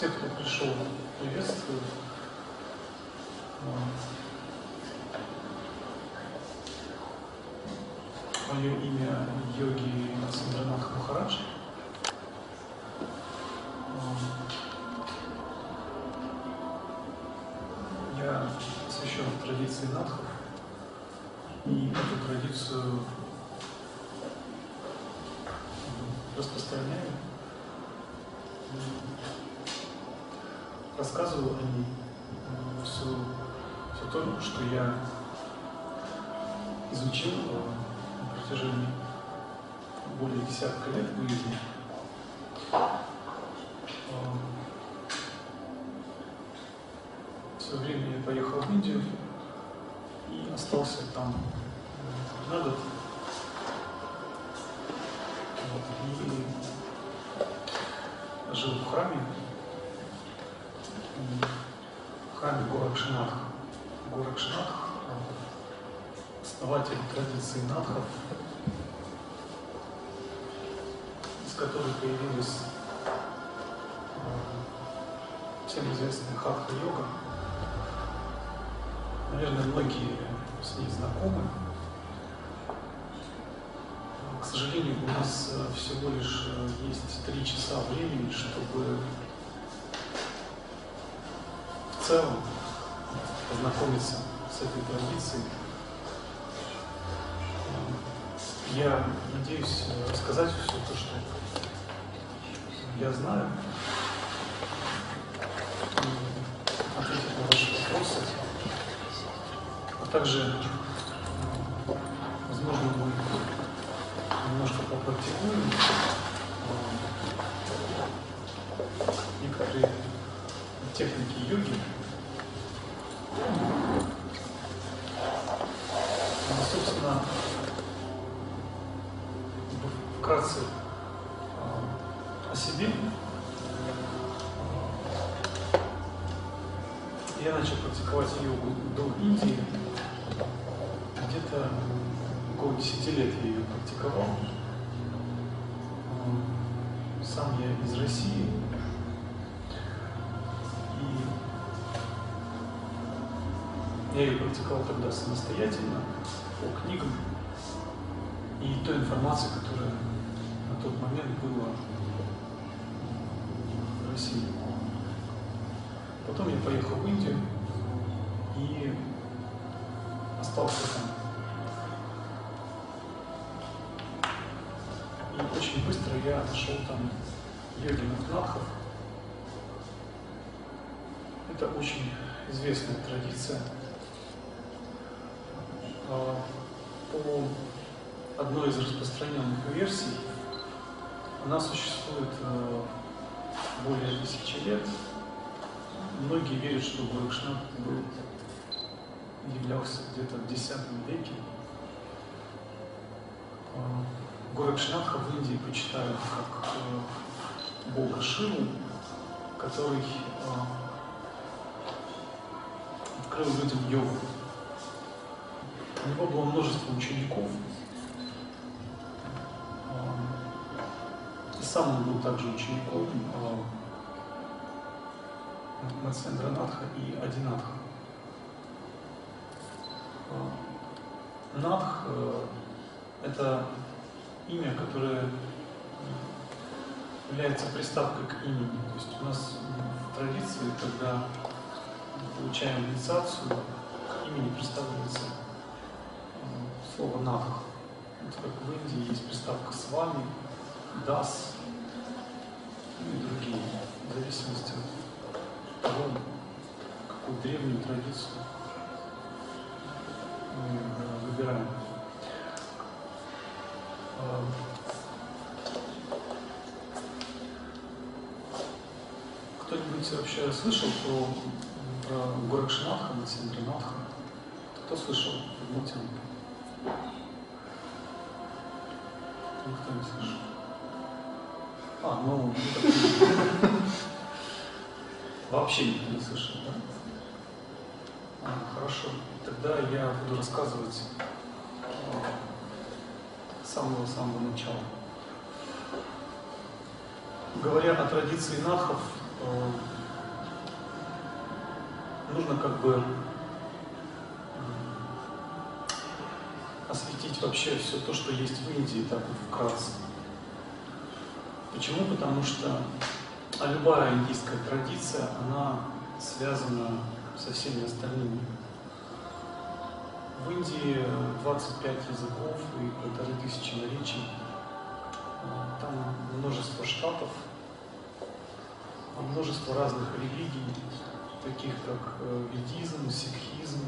Все, кто пришел, приветствую. Мое имя йоги Сандранах Махарадж. Я посвящен традиции надхов. И эту традицию распространяю, рассказываю о ней, все, все то, что я изучил на протяжении более десятка лет в жизни. В свое время я поехал в Индию и остался там на год храме Горакшинатха. Горакшинатх – основатель традиции надхов, из которой появилась всем известная хатха-йога. Наверное, многие с ней знакомы сожалению, у нас э, всего лишь э, есть три часа времени, чтобы в целом познакомиться с этой традицией. Я надеюсь э, рассказать все то, что я знаю, ответить на ваши вопросы, а также, Я начал практиковать йогу до Индии, где-то около 10 лет я ее практиковал. Сам я из России. И я ее практиковал тогда самостоятельно, по книгам и той информации, которая на тот момент была в России. Потом я поехал в Индию и остался там очень быстро я нашел там йогиных надхов. Это очень известная традиция. А, по одной из распространенных версий, она существует а, более тысячи лет. Многие верят, что Горакшнат был, являлся где-то в X веке. А, Горакшнатха в Индии почитают как э, бога Шиву, который э, открыл людям йогу. У него было множество учеников. Э, и сам он был также учеником Мацендранатха и Адинатха. Э, Надх э, это имя, которое является приставкой к имени. То есть у нас в традиции, когда мы получаем инициацию, к имени представляется э, слово «надх». Вот как в Индии есть приставка с вами, «дас» и другие, в зависимости от того, какую древнюю традицию мы э, выбираем. Кто-нибудь вообще слышал про, про Горакшинатха, Матсиндранатха? Кто слышал? Поднимите Никто не слышал. А, ну, вообще никто не слышал, да? А, хорошо. Тогда я буду рассказывать самого-самого начала. Говоря о традиции надхов, э, нужно как бы осветить вообще все то, что есть в Индии, так вот вкратце. Почему? Потому что а любая индийская традиция, она связана со всеми остальными. В Индии 25 языков и полторы тысячи наречий. Там множество штатов, множество разных религий, таких как э, ведизм, сикхизм,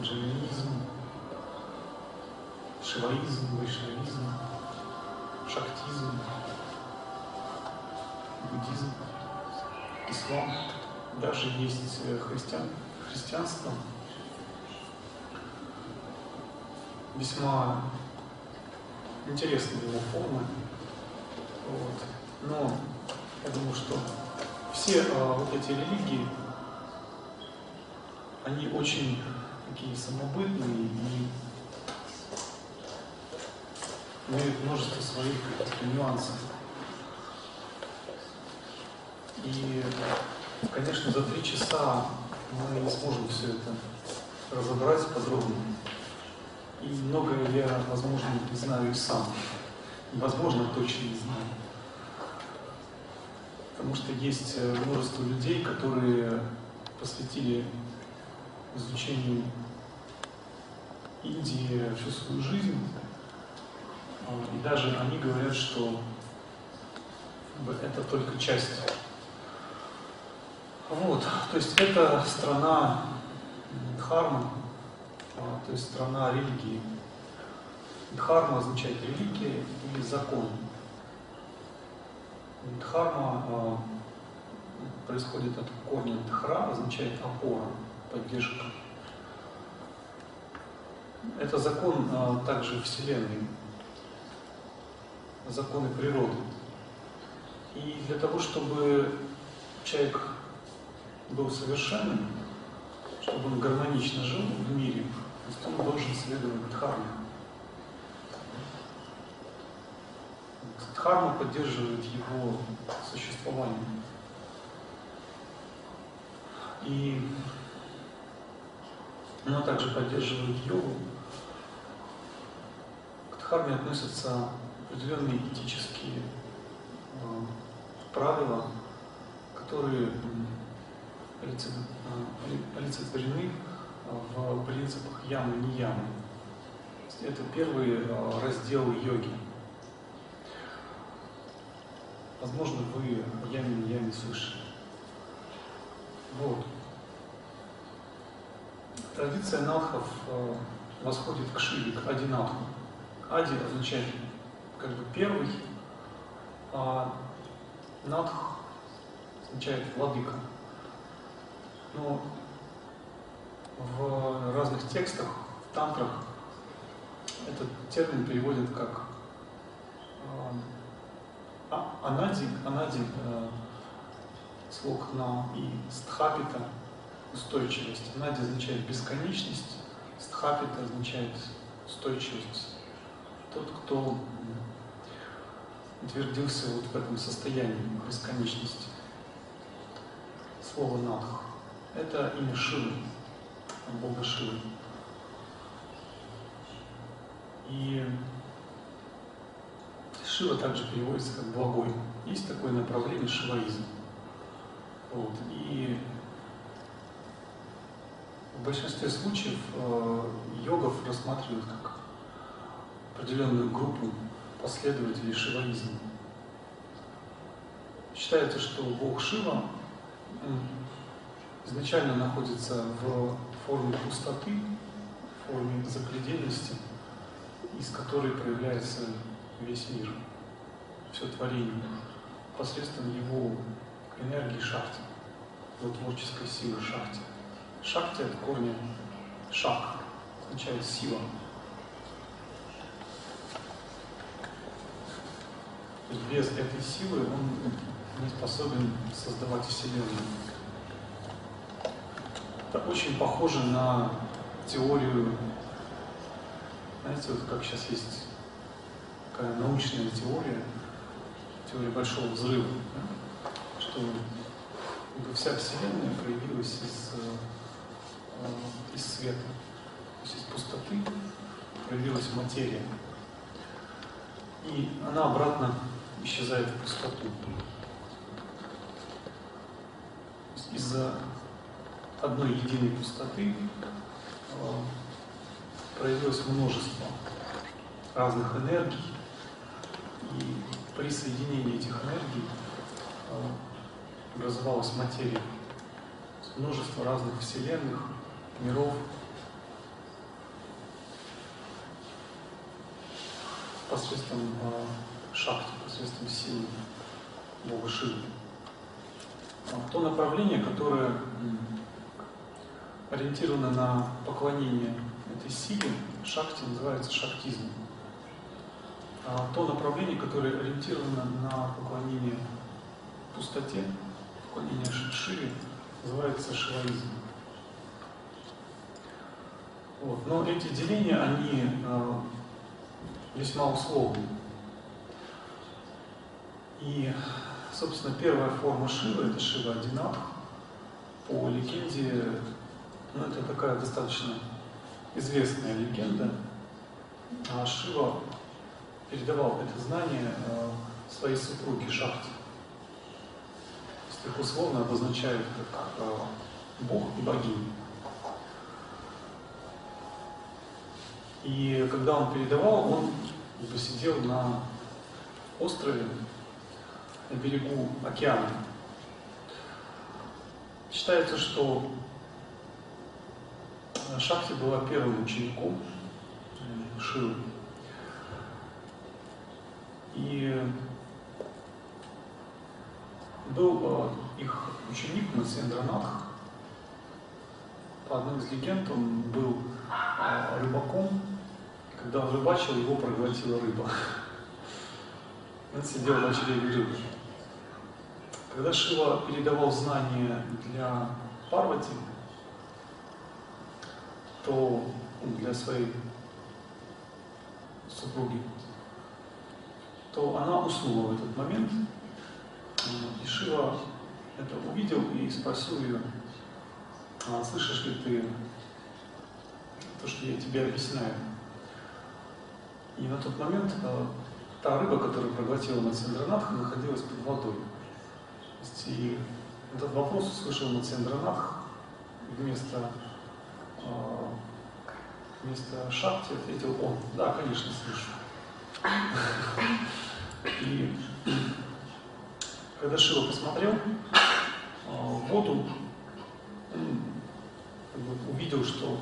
джайнизм, шиваизм, вайшнавизм, шактизм, буддизм, ислам, даже есть э, христиан, христианство. Весьма интересная его форма. Вот. Но я думаю, что все а, вот эти религии, они очень такие самобытные и имеют множество своих нюансов. И, конечно, за три часа мы не сможем все это разобрать подробно. И многое я, возможно, не знаю и сам. И, возможно, точно не знаю. Потому что есть э, множество людей, которые посвятили изучению Индии всю свою жизнь. А, и даже они говорят, что это только часть вот, то есть это страна Дхарма, а, то есть страна религии. Дхарма означает религия или закон. Дхарма а, происходит от корня дхра, означает опора, поддержка. Это закон а, также Вселенной, законы природы. И для того, чтобы человек был совершенным, чтобы он гармонично жил в мире, он должен следовать дхарме. Дхарма поддерживает его существование. И она также поддерживает йогу. К дхарме относятся определенные этические э, правила, которые олицетворены в принципах ямы не ямы. Это первый а, раздел йоги. Возможно, вы яме не яме слышали. Вот. Традиция надхов а, восходит к Шиве, к Адинатху. Ади означает как бы первый, а Надх означает владыка. Но в разных текстах, в тантрах, этот термин переводят как а, анади, анади э, слог на и стхапита устойчивость. Анади означает бесконечность, стхапита означает устойчивость. Тот, кто утвердился вот в этом состоянии бесконечности. Слово надх. Это имя Шивы, Бога Шивы. И Шива также переводится как благой. Есть такое направление шиваизм. Вот. И в большинстве случаев э, йогов рассматривают как определенную группу последователей шиваизма. Считается, что Бог Шива изначально находится в форме пустоты, в форме запредельности, из которой проявляется весь мир, все творение, посредством его энергии шахти, его творческой силы шахти. Шахти от корня шак, означает сила. Без этой силы он не способен создавать Вселенную. Это очень похоже на теорию, знаете, вот как сейчас есть такая научная теория, теория большого взрыва, да? что вся Вселенная проявилась из, э, из света, то есть из пустоты проявилась материя. И она обратно исчезает в пустоту. Из-за одной единой пустоты э, проявилось множество разных энергий, и при соединении этих энергий э, образовалась материя. Множество разных вселенных, миров. Посредством э, шахти, посредством силы Бога Шивы. А то направление, которое ориентировано на поклонение этой силе, шахти называется шахтизм. А то направление, которое ориентировано на поклонение пустоте, поклонение Шиве, называется шиваизм. Вот. Но эти деления, они э, весьма условны. И, собственно, первая форма Шивы – это Шива Адинатх. По легенде, ну, это такая достаточно известная легенда. А Шива передавал это знание э, своей супруге Шахте их условно обозначают как э, Бог и богиня. И когда он передавал, он посидел на острове на берегу океана. Считается, что Шахти была первым учеником э, Шивы. И был э, их ученик Матсендранатх. По одной из легенд он был э, рыбаком. Когда он рыбачил, его проглотила рыба. Он сидел в очреве рыбы. Когда Шива передавал знания для Парвати, то для своей супруги, то она уснула в этот момент, и Шива это увидел и спросил ее, а слышишь ли ты то, что я тебе объясняю? И на тот момент а, та рыба, которая проглотила Мацендранатха, находилась под водой. И этот вопрос услышал Мацендранатх, вместо, вместо Шакти ответил он. Да, конечно, слышу. И когда Шива посмотрел а, в воду, он увидел, что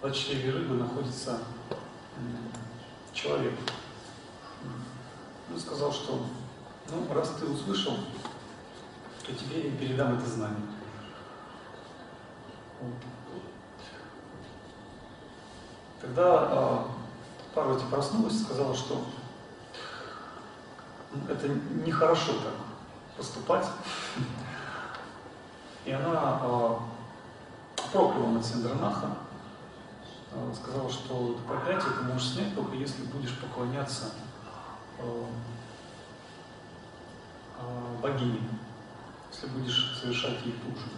в чреве рыбы находится человек. Он сказал, что ну, раз ты услышал, то тебе я передам это знание. Вот. Тогда а, Парвати проснулась и сказала, что это нехорошо так поступать. И она э, прокляла Матсендранаха, э, сказала, что это проклятие ты можешь снять только если будешь поклоняться э, э, богине, если будешь совершать ей же.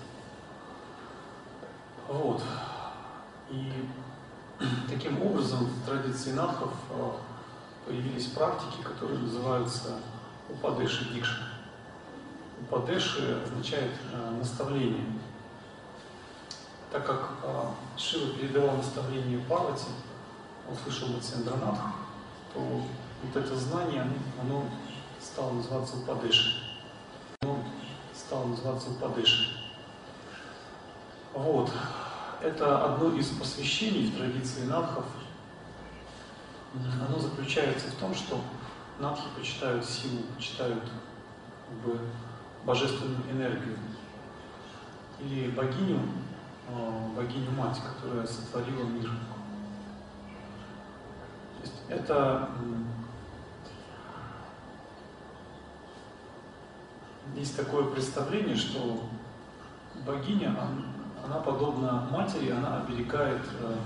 Вот. И таким образом в традиции надхов э, появились практики, которые называются упадеши дикши. Упадеши означает э, наставление. Так как э, Шива передавал наставление Парвати, он слышал Матсендранат, то вот это знание, оно стало называться Упадеши. Оно стало называться Упадеши. Вот. Это одно из посвящений в традиции надхов – оно заключается в том, что надхи почитают силу, почитают как бы, божественную энергию или богиню, а, богиню мать, которая сотворила мир. То есть это есть такое представление, что богиня, она подобна матери, она оберегает э,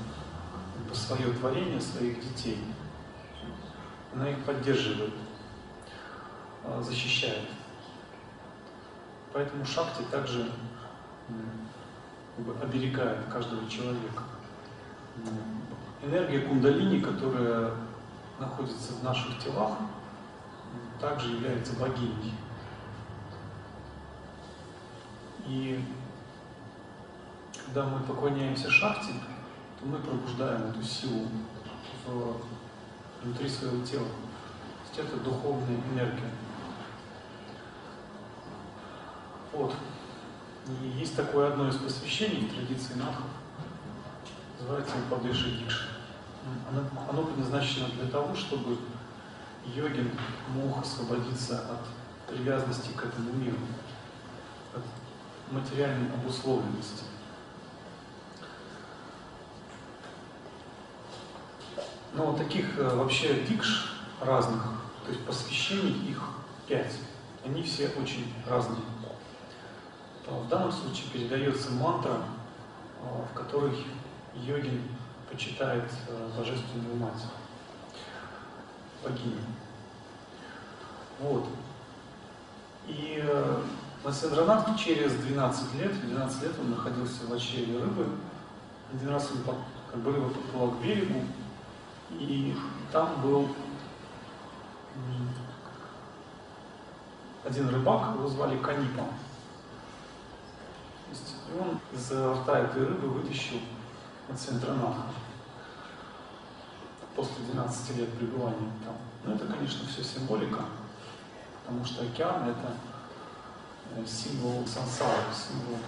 свое творение, своих детей. Она их поддерживает, а, защищает. Поэтому шакти также бы, оберегает каждого человека. Энергия кундалини, которая находится в наших телах, также является богиней. И когда мы поклоняемся шахте, то мы пробуждаем эту силу в, внутри своего тела. То есть это духовная энергия. Вот. И есть такое одно из посвящений в традиции Надхов, называется Падыша Дикша. Оно, оно предназначено для того, чтобы йогин мог освободиться от привязанности к этому миру, от материальной обусловленности. Но таких э, вообще дикш разных, то есть посвящений их пять. Они все очень разные. В данном случае передается мантра, э, в которой йогин почитает э, Божественную Мать, богиню. Вот. И на Сендранатке через 12 лет, 12 лет он находился в очреве рыбы. Один раз он как бы рыба подплыла к берегу, и там был один рыбак, его звали Канипа. И он из рта этой рыбы вытащил Мацентранаха после 12 лет пребывания там. Ну, это, конечно, все символика, потому что океан — это э, символ сансары, символ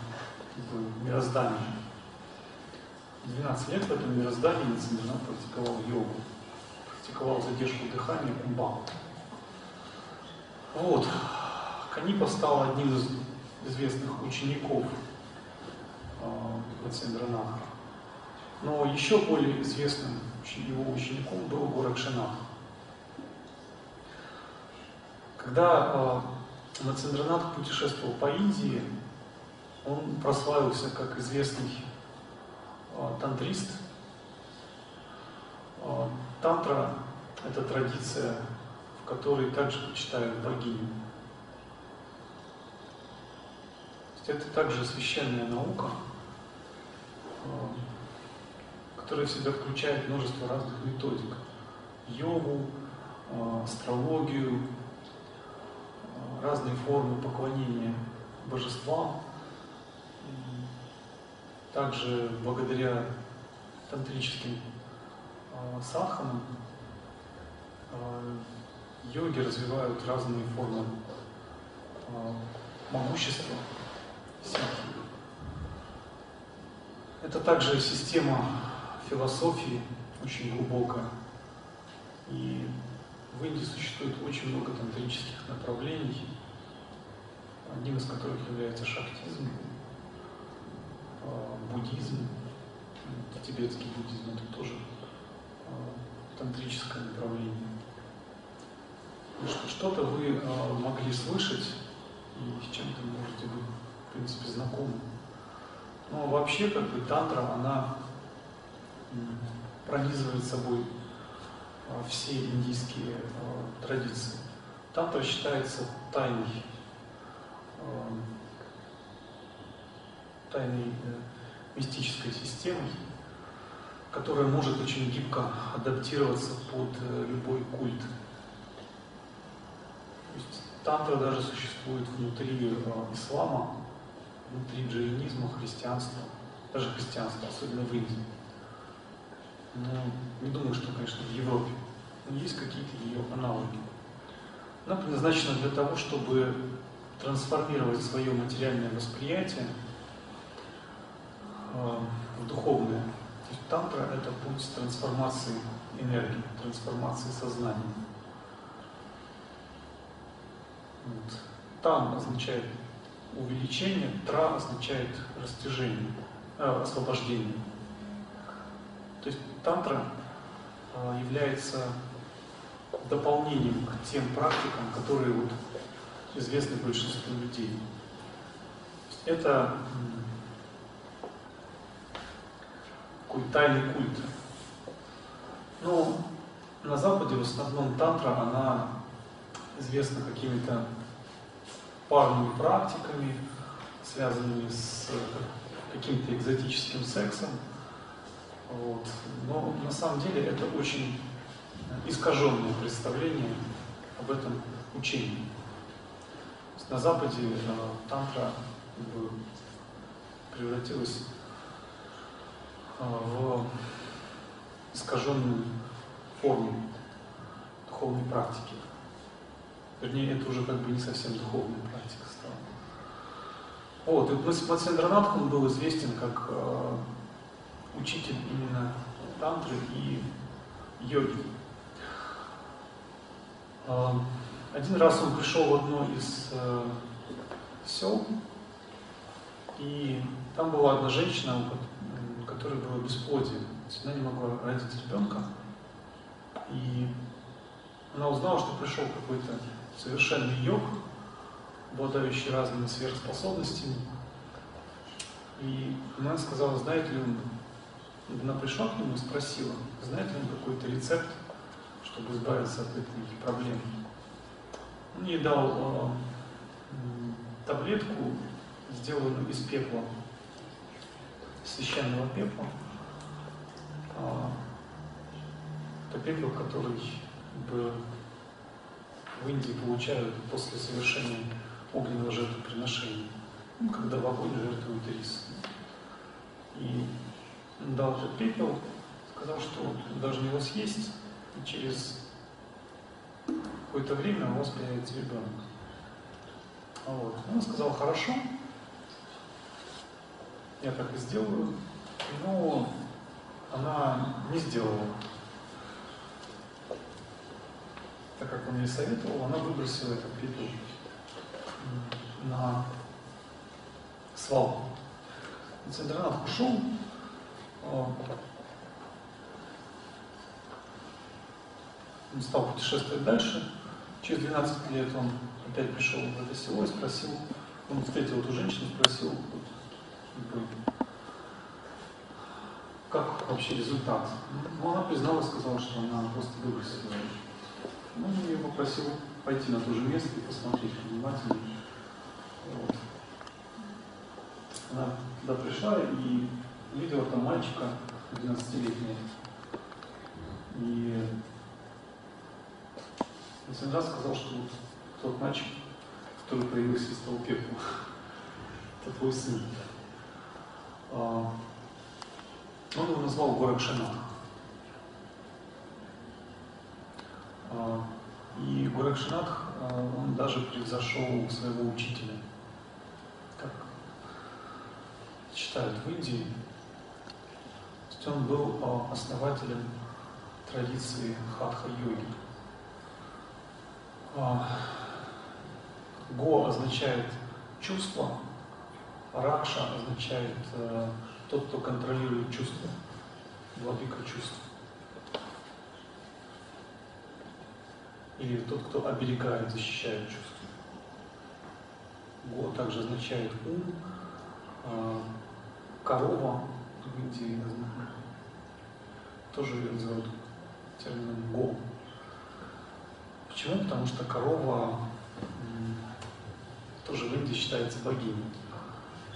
как бы, мироздания. 12 лет в этом мироздании Нациндрана практиковал йогу, практиковал задержку дыхания кумба. Вот. Канипа стал одним из известных учеников Нациндрана. Но еще более известным его учеником был Горакшинах. Когда э, Нациндранат путешествовал по Индии, он прославился как известный тантрист. Э, тантра – это традиция, в которой также почитают богиню. Это также священная наука, которая в себя включает множество разных методик. Йогу, э, астрологию, э, разные формы поклонения божествам. Также благодаря тантрическим э, садханам йоги развивают разные формы могущества, ситхи. Это также система философии очень глубокая. И в Индии существует очень много тантрических направлений, одним из которых является шахтизм, а, буддизм, тибетский буддизм, это тоже а, тантрическое направление. Что-то вы а, могли слышать, и с чем-то можете быть, в принципе, знакомы. Но вообще, как бы, тантра, она пронизывает собой а, все индийские а, традиции. Тантра считается тайной, а, тайной э, мистической системой, которая может очень гибко адаптироваться под э, любой культ. То есть тантра даже существует внутри ислама, внутри джайнизма, христианства, даже христианства, особенно в Индии. Ну, не думаю, что, конечно, в Европе. Но есть какие-то ее аналоги. Она предназначена для того, чтобы трансформировать свое материальное восприятие э, в духовное. То есть тантра – это путь трансформации энергии, трансформации сознания. Вот. Там означает увеличение, тра означает растяжение, э, освобождение. То есть тантра а, является дополнением к тем практикам, которые вот известны большинству людей. Это тайный культ. Но на Западе в основном тантра, она известна какими-то парными практиками, связанными с каким-то экзотическим сексом. Вот. Но на самом деле это очень искаженное представление об этом учении. На Западе э, тантра как бы, превратилась э, в искаженную форму духовной практики. Вернее, это уже как бы не совсем духовная практика стала. Вот, и Мацендранатх, он был известен как э, учитель именно тантры и йоги. Э, один раз он пришел в одно из э, сел, и там была одна женщина, у было бесплодие. Она не могла родить ребенка. И она узнала, что пришел какой-то совершенный йог, обладающий разными сверхспособностями. И она сказала, знает ли он, она пришла к нему и спросила, знает ли он какой-то рецепт, чтобы избавиться от этой проблемы. Он ей дал э, таблетку, сделанную из пепла, священного пепла. Э, это пепел, который в, Индии получают после совершения огненного жертвоприношения, ну, когда в огонь жертвуют рис. И дал этот пепел, сказал, что вы должны его съесть, и через какое-то время у вас появится ребенок. Вот. Он сказал, хорошо, я так и сделаю. Но она не сделала. Так как он ей советовал, она выбросила этот пепел на свалку. Цендранат ушел, он стал путешествовать дальше. Через 12 лет он опять пришел в это село и спросил, он встретил эту женщину, спросил, как вообще результат. Ну, она призналась, сказала, что она просто выбросила. Ну, я попросил пойти на то же место и посмотреть внимательно. Вот. Она туда пришла и видела там мальчика 12-летнего. И Сенджа сказал, что вот тот мальчик, который появился из пепла, это твой сын. А, он его назвал Горакшинат. А, и Горакшинатх, а, он даже превзошел своего учителя. Как считают в Индии, то есть он был основателем традиции хатха-йоги. Го означает чувство, Ракша означает э, тот, кто контролирует чувства, владыка чувств. Или тот, кто оберегает, защищает чувства. Го также означает ум, э, корова в Индии тоже ее называют термином го. Почему? Потому что корова тоже в Индии считается богиней.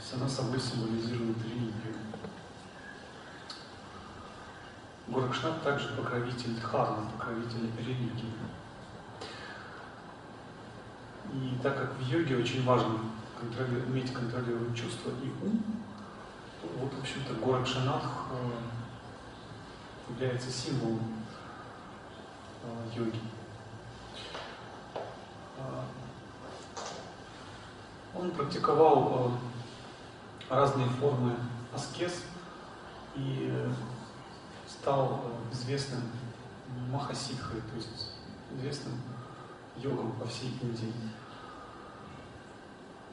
То есть она собой символизирует религию. Горакшнат также покровитель Дхармы, покровитель религии. И так как в йоге очень важно контроли... уметь контролировать чувства и ум, то вот, в общем-то, Горакшанатх э, является символом э, йоги. Э, он практиковал разные формы аскез и стал э, известным махасидхой, то есть известным йогом по всей Индии.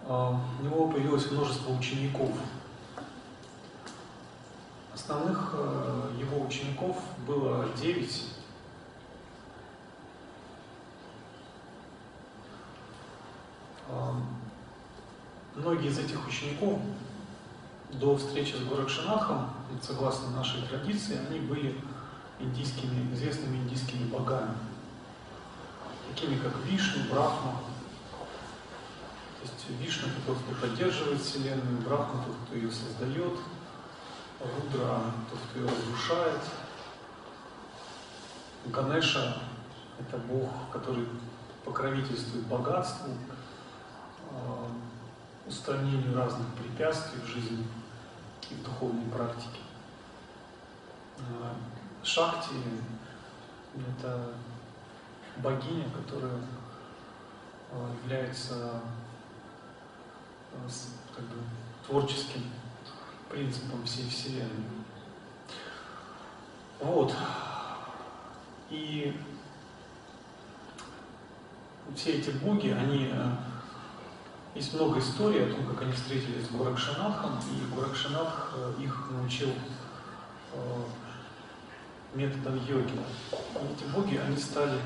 У него появилось множество учеников. Основных его учеников было девять многие из этих учеников до встречи с Горакшинатхом, согласно нашей традиции, они были индийскими, известными индийскими богами, такими как Вишну, Брахма. То есть Вишна это тот, кто поддерживает Вселенную, Брахма тот, кто ее создает, Рудра тот, кто ее разрушает, Ганеша это Бог, который покровительствует богатству, э, устранению разных препятствий в жизни и в духовной практике. Э, Шакти – это богиня, которая э, является как бы, творческим принципом всей Вселенной. Вот. И все эти боги, они есть много историй о том, как они встретились с Гуракшанатхом, и Гуракшанатх э, их научил э, методом йоги. И эти боги, они стали,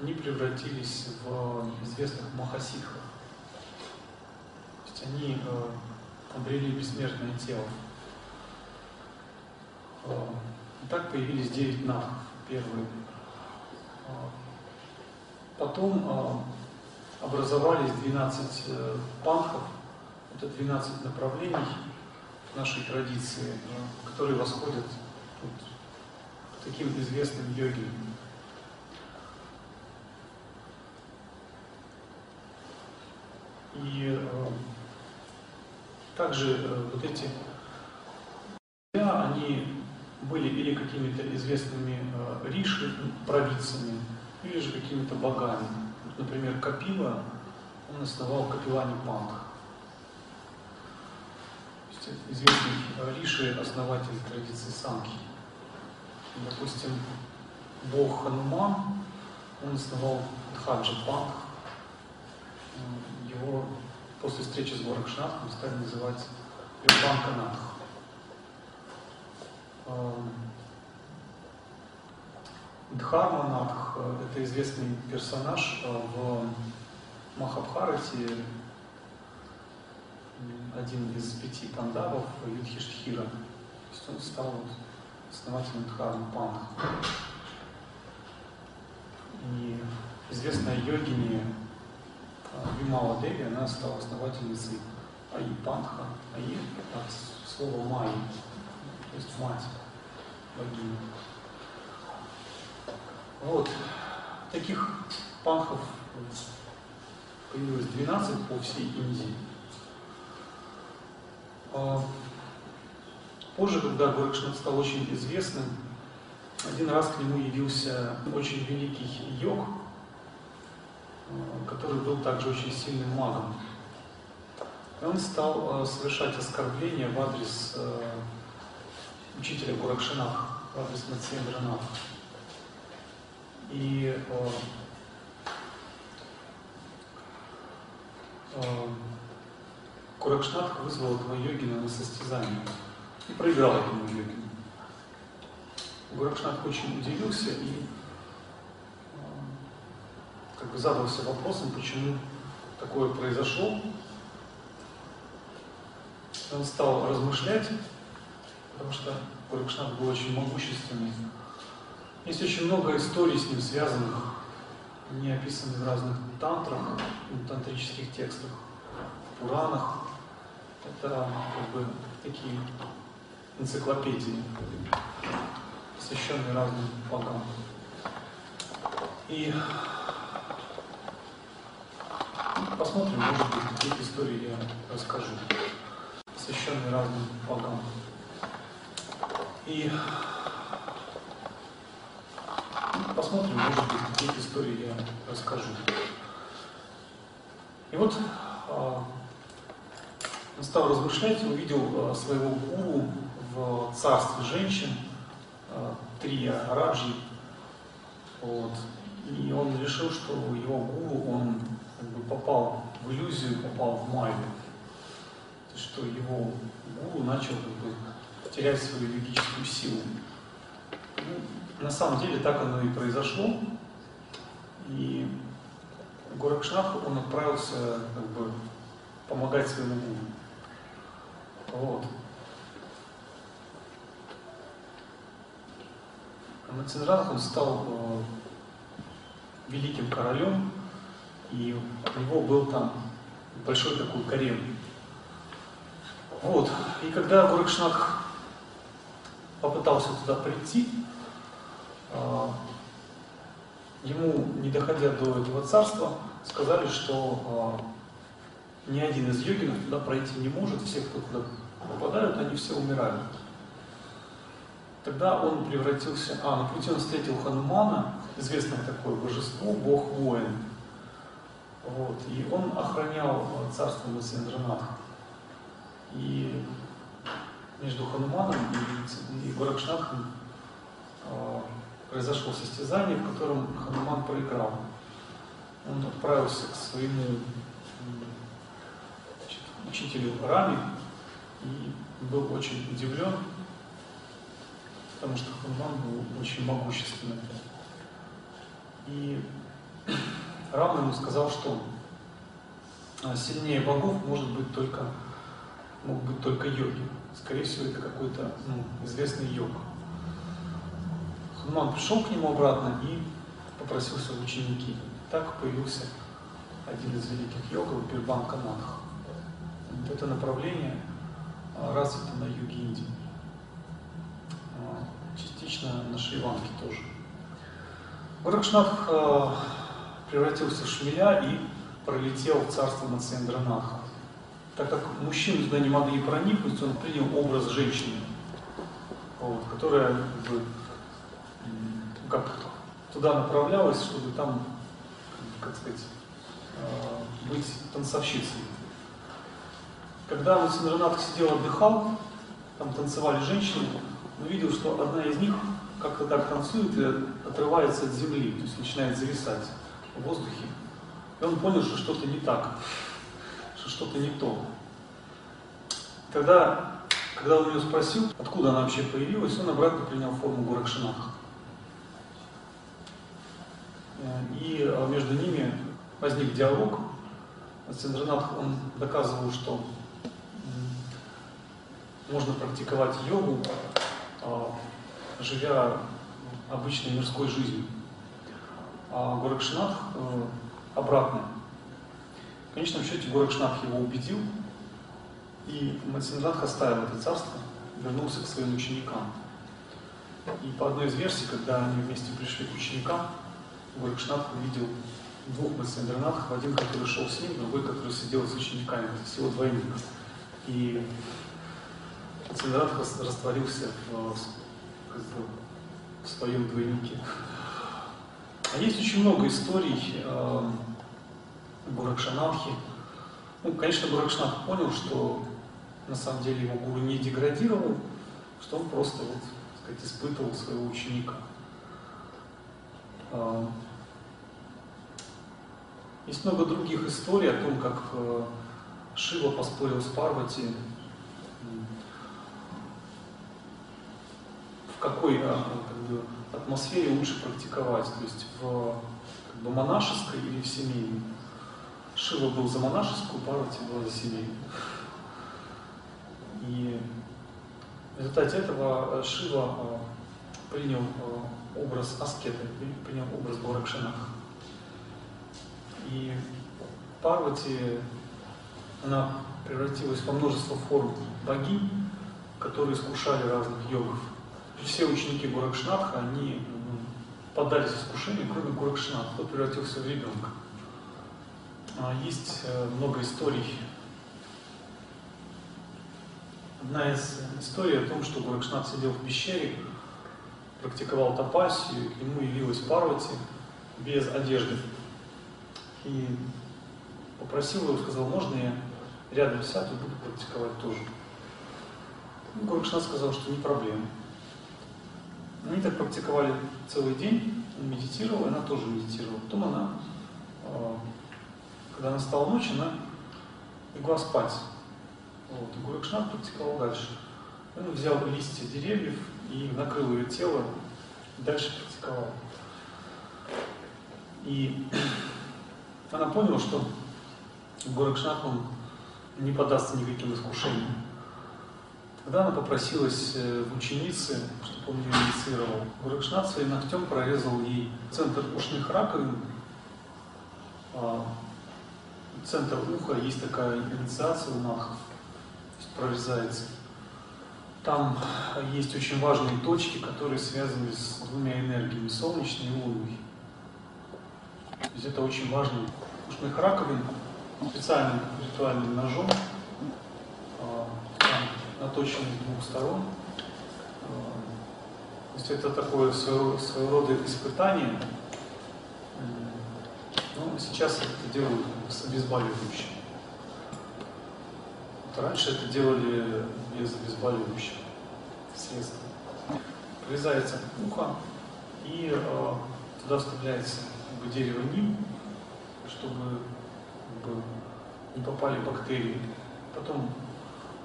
они превратились в известных махасидхов. То есть они э, обрели бессмертное тело. И так появились девять надхов, первые. Потом образовались 12 э, панхов, это 12 направлений нашей традиции, э, которые восходят вот, к таким известным йогам. И э, также вот эти они были или какими-то известными риши, провидцами, или же какими-то богами. Например, Капила, он основал Капилани Панх. Известный Риши, основатель традиции Санки. Допустим, бог Хануман, он основал Дхаджа Панх. Его после встречи с Горакшнатхом стали называть Випанканатх. Дхарманатх – это известный персонаж э, в Махабхарате, один из пяти пандавов Юдхиштхира. То есть он стал основателем Дхарма Панха. И известная йогини э, Вимала Деви, она стала основательницей Аи Панха. Аи от слова Майи, то есть мать богини. Вот. Таких панхов появилось 12 по всей Индии. А, позже, когда Горакшнат стал очень известным, один раз к нему явился очень великий йог, а, который был также очень сильным магом. И он стал а, совершать оскорбления в адрес учителя Гуракшинаха, в адрес Матсендранаха. И э, э, Куракшнатх вызвал этого йогина на состязание и проиграл этому йогину. Гуракшнатх очень удивился и э, как бы задался вопросом, почему такое произошло. Он стал размышлять, потому что Гуракшнат был очень могущественный есть очень много историй с ним связанных, не описаны в разных тантрах, тантрических текстах, Пуранах. Это как бы такие энциклопедии, посвященные разным богам. И посмотрим, может быть, какие истории я расскажу, посвященные разным богам. И посмотрим, может быть, какие истории я расскажу. И вот а, он стал размышлять и увидел а, своего гуру в царстве женщин, а, Трия Раджи. Вот. И он решил, что его гуру, он как бы попал в иллюзию, попал в майю. Что его гуру начал как бы терять свою юридическую силу. Ну, на самом деле так оно и произошло. И Горакшнах, он отправился как бы помогать своему гуру. Вот. А Мацинранах он стал э, великим королем, и у него был там большой такой карем. Вот. И когда Гуракшнак попытался туда прийти, ему, не доходя до этого царства, сказали, что а, ни один из йогинов туда пройти не может, все, кто туда попадают, они все умирают. Тогда он превратился... А, на пути он встретил Ханумана, известное такое божество, бог воин. Вот, и он охранял царство Мацендранатха. И между Хануманом и, и Горакшнатхом э, произошло состязание, в котором Хануман проиграл. Он отправился к своему значит, учителю Раме и был очень удивлен, потому что Хануман был очень могущественным. И Рама ему сказал, что а, сильнее богов может быть только, могут быть только йоги. Скорее всего, это какой-то ну, известный йог. Хануман пришел к нему обратно и попросился в ученики. Так появился один из великих йогов, Бирбан Канадх. Вот это направление а, развито на юге Индии. А, частично на Шри-Ланке тоже. Горакшнатх превратился в шмеля и пролетел в царство Мацендранаха. Так как мужчины туда не могли проникнуть, он принял образ женщины, вот, которая как, бы, как туда направлялась, чтобы там, как сказать, э, быть танцовщицей. Когда Мацендранах сидел, отдыхал, там танцевали женщины, он видел, что одна из них как-то так танцует и отрывается от земли, то есть начинает зависать в воздухе. И он понял, что что-то не так, что что-то не то. Тогда, когда он ее спросил, откуда она вообще появилась, он обратно принял форму Гуракшинаха. И а, между ними возник диалог. Синдранатх, он доказывал, что можно практиковать йогу, а, живя обычной мирской жизнью а Горакшинатх э, обратно. В конечном счете Горакшинатх его убедил, и Матсиндратх оставил это царство, вернулся к своим ученикам. И по одной из версий, когда они вместе пришли к ученикам, Горакшинатх увидел двух Матсиндранатхов, один, который шел с ним, другой, который сидел с учениками, всего двойник. И Матсиндранатх растворился в, в своем двойнике. А есть очень много историй э, Гуракшанатхи. Ну, конечно, Гуракшанатх понял, что на самом деле его гуру не деградировал, что он просто вот, сказать, испытывал своего ученика. Э, есть много других историй о том, как э, Шива поспорил с Парвати, в какой э, как бы, атмосфере лучше практиковать, то есть в как бы, монашеской или в семейной. Шива был за монашескую, Парвати была за семейную. И в результате этого Шива э, принял э, образ аскета, принял образ Горакшанаха. И Парвати, она превратилась во множество форм богинь, которые искушали разных йогов все ученики Гуракшнатха, они поддались искушению, кроме Гуракшнатха, кто превратился в ребенка. А, есть э, много историй. Одна из историй о том, что Гуракшнат сидел в пещере, практиковал тапасию, нему явилась Парвати без одежды. И попросил его, сказал, можно я рядом сяду и буду практиковать тоже. Ну, Гуракшнат сказал, что не проблема. Они так практиковали целый день, он медитировал, она тоже медитировала. Потом она, а, когда настала ночь, она легла спать. Вот. И практиковал дальше. Он взял листья деревьев и накрыл ее тело, и дальше практиковал. И она поняла, что Гуракшнат, он не подастся никаким искушениям. Тогда она попросилась э, в ученицы, чтобы он ее инициировал. Гуракшнат своим ногтем прорезал ей центр ушных раковин, а, центр уха есть такая инициация у есть прорезается. Там есть очень важные точки, которые связаны с двумя энергиями, солнечной и лунной. То есть это очень важно. Ушных раковин специальным ритуальным ножом, а, наточенный с двух сторон. А, то есть это такое своего, своего рода испытание. Ну, сейчас это делают с обезболивающим. Раньше это делали без обезболивающих средств. Прорезается ухо и э, туда вставляется дерево ним, чтобы не попали бактерии. Потом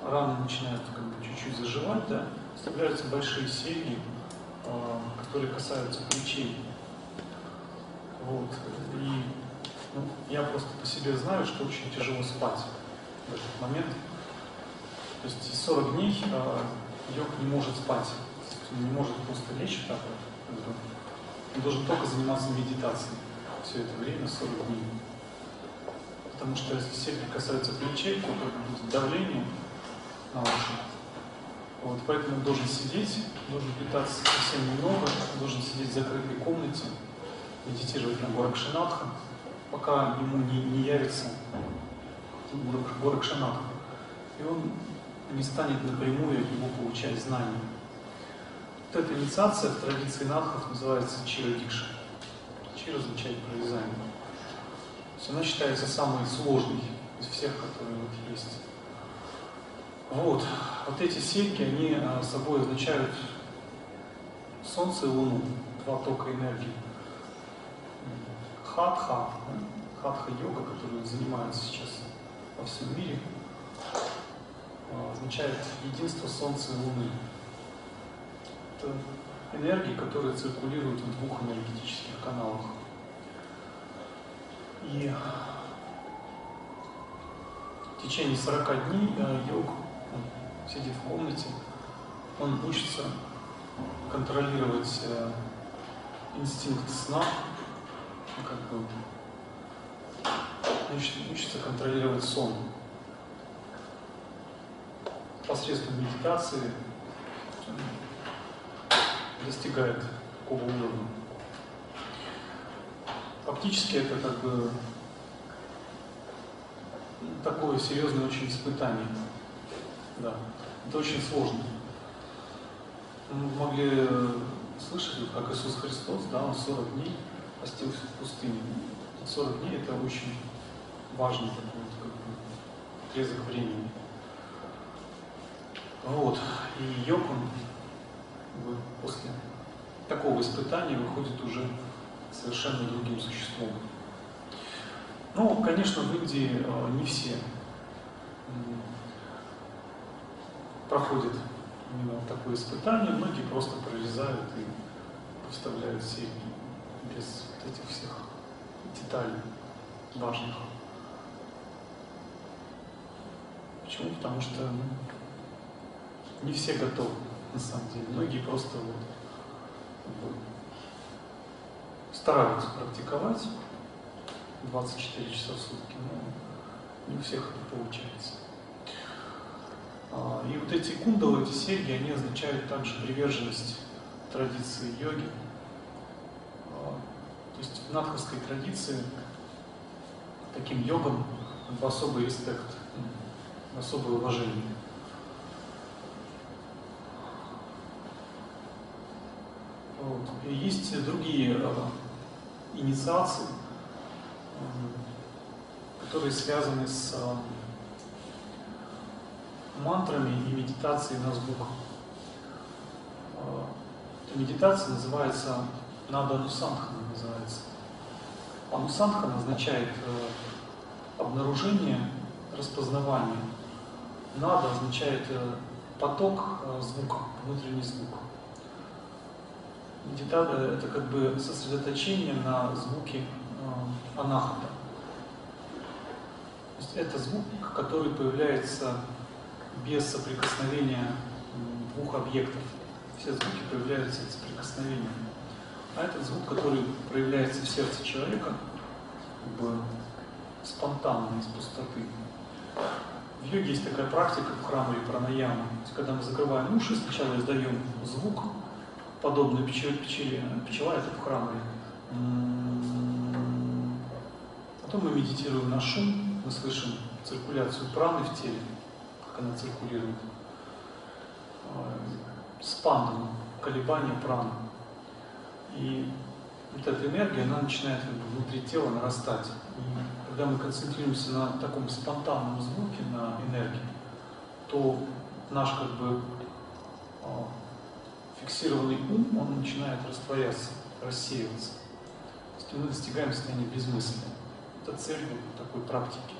раны начинают как бы, чуть-чуть заживать, да, вставляются большие серьги, э, которые касаются плечей. Вот. И ну, я просто по себе знаю, что очень тяжело спать в этот момент. То есть 40 дней э, йог не может спать, он не может просто лечь так вот. Он должен только заниматься медитацией все это время, 40 дней. Потому что если сердце касается плечей, то будет давление на уши. Вот, поэтому должен сидеть, должен питаться совсем немного, должен сидеть в закрытой комнате, медитировать на Горакшинатха, пока ему не, не явится Горакшинатха. И он не станет напрямую от него получать знания. Вот эта инициация в традиции надхов называется чира Чира означает прорезание. То есть она считается самой сложной из всех, которые вот есть. Вот, вот эти серьги, они а, собой означают Солнце и Луну, два тока энергии. Хатха, хатха-йога, которую занимаются сейчас во всем мире, а, означает единство Солнца и Луны. Это энергии, которые циркулируют в двух энергетических каналах. И в течение 40 дней э, йог сидит в комнате, он учится контролировать э, инстинкт сна, как бы учится контролировать сон посредством медитации достигает такого уровня. Фактически это как бы такое серьезное очень испытание. Да. Это очень сложно. Мы могли слышать, как Иисус Христос, да, он 40 дней постился в пустыне. 40 дней это очень важный такой вот, как бы, отрезок времени. Вот. И йог, после такого испытания выходит уже совершенно другим существом. Ну, конечно, в Индии э, не все проходят именно такое испытание, многие просто прорезают и вставляют серьги без вот этих всех деталей важных. Почему? Потому что ну, не все готовы, на самом деле. Многие просто вот, стараются практиковать 24 часа в сутки, но не у всех это получается. А, и вот эти кундалы, эти серьги, они означают также приверженность традиции йоги. А, то есть в надховской традиции таким йогам особый респект, особое уважение. Вот. Есть другие э, инициации, э, которые связаны с э, мантрами и медитацией на звук. Эта медитация называется Нада Анусанхана называется. Анусанхана означает обнаружение, распознавание. Нада означает поток звука, внутренний звук. Медитация – это как бы сосредоточение на звуке э, анахата. То есть это звук, который появляется без соприкосновения двух объектов. Все звуки появляются от соприкосновения. А этот звук, который проявляется в сердце человека, как бы спонтанно, из пустоты. В йоге есть такая практика в храме пранаяма. когда мы закрываем уши, сначала издаем звук, подобный пчеле, пчеле, пчела это в храме. Потом мы медитируем на шум, мы слышим циркуляцию праны в теле, как она циркулирует. Э, Спандом, колебания праны. И вот эта энергия, она начинает как бы, внутри тела нарастать. И когда мы концентрируемся на таком спонтанном звуке, на энергии, то наш как бы а, фиксированный ум, он начинает растворяться, рассеиваться. То есть мы достигаем состояния безмыслия. Это цель вот такой практики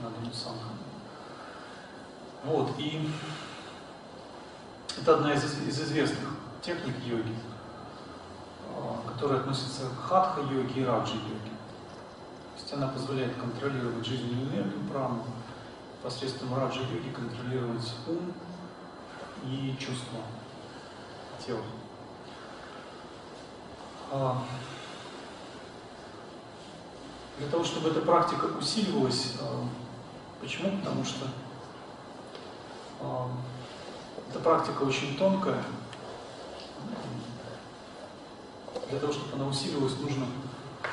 на Данусанха. Вот, и это одна из, из известных техник йоги. А, которая относится к хатха-йоге и раджа-йоге. То есть она позволяет контролировать жизненную энергию прану, посредством раджа-йоги контролировать ум и чувства тела. А, для того, чтобы эта практика усиливалась, а, почему? Потому что эта практика очень тонкая, для того, чтобы она усиливалась, нужно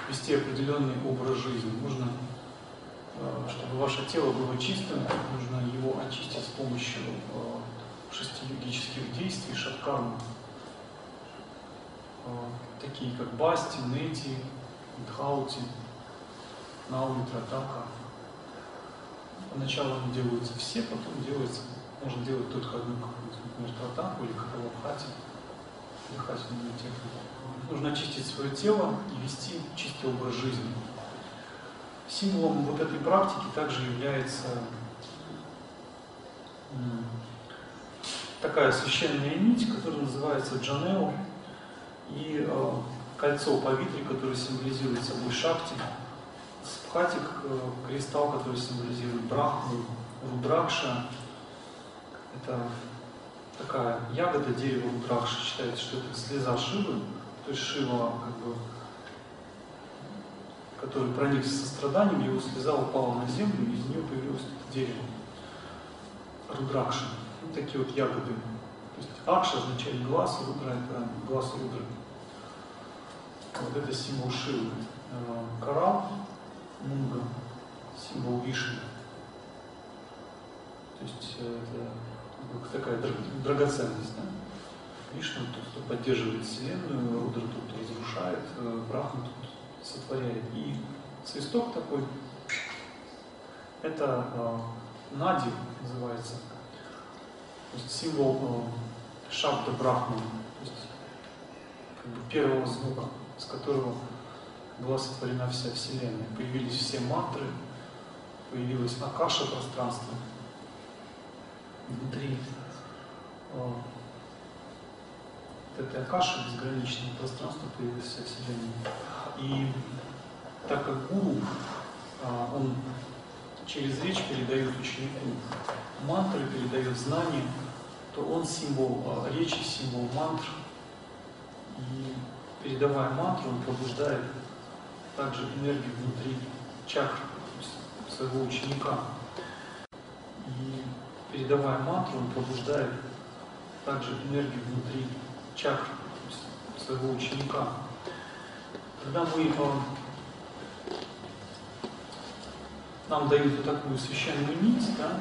вести определенный образ жизни. Нужно, чтобы ваше тело было чистым, нужно его очистить с помощью шести йогических действий, шаткармы, э, такие как басти, нети, дхаути, науи, тратака. Поначалу они делаются все, потом делается, можно делать только одну какую-то, например, тратаку или каталабхати, дыхательную технику нужно очистить свое тело и вести чистый образ жизни. Символом вот этой практики также является такая священная нить, которая называется джанео, и э, кольцо павитри, которое символизирует собой шакти, спхатик, э, кристалл, который символизирует брахму, рудракша, это такая ягода дерева рудракша, считается, что это слеза Шивы, то есть Шива, как бы, который проникся состраданием, его слеза упала на землю, и из нее появилось дерево. Рудракша. Такие вот ягоды. То есть Акша означает глаз, Рудра это глаз Рудры. Вот это символ Шивы. Э, коралл, Мунга, символ Вишны. То есть э, это такая драгоценность. Да? Вишну, тот, кто поддерживает Вселенную, Рудра тот, кто разрушает, э, Брахма тут сотворяет. И свисток такой, это э, Нади называется, есть символ э, Шабда Брахмана, то есть как бы первого звука, с которого была сотворена вся Вселенная. Появились все мантры, появилось Акаша пространство внутри э, этой акаши безграничного пространства появилась вся Вселенная. И так как гуру, а, он через речь передает ученику мантры, передает знания, то он символ а, речи, символ мантр. И передавая мантру, он пробуждает также энергию внутри чакры своего ученика. И передавая мантру, он пробуждает также энергию внутри чакр своего ученика. Когда мы э, нам дают вот такую священную нить, да,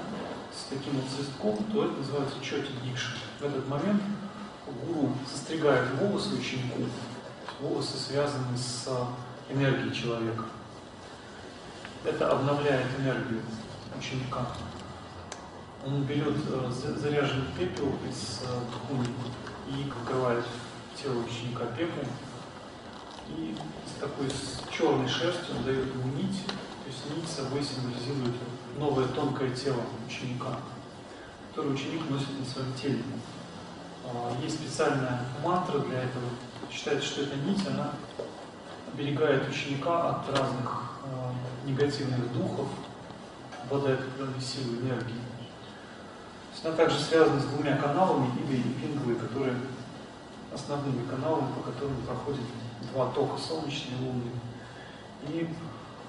с таким вот свистком, то это называется чоти дикши. В этот момент гуру состригает волосы ученику. Волосы связаны с энергией человека. Это обновляет энергию ученика. Он берет э, заряженный пепел из э, тхуни и покрывает тело ученика пеплом. И с такой с черной шерстью он дает ему нить, то есть нить собой символизирует новое тонкое тело ученика, которое ученик носит на своем теле. А, есть специальная мантра для этого. Считается, что эта нить, она оберегает ученика от разных э, негативных духов, обладает определенной силой энергии. Она также связана с двумя каналами, Иго и Пинговые, которые основными каналами, по которым проходят два тока, солнечный и лунный. И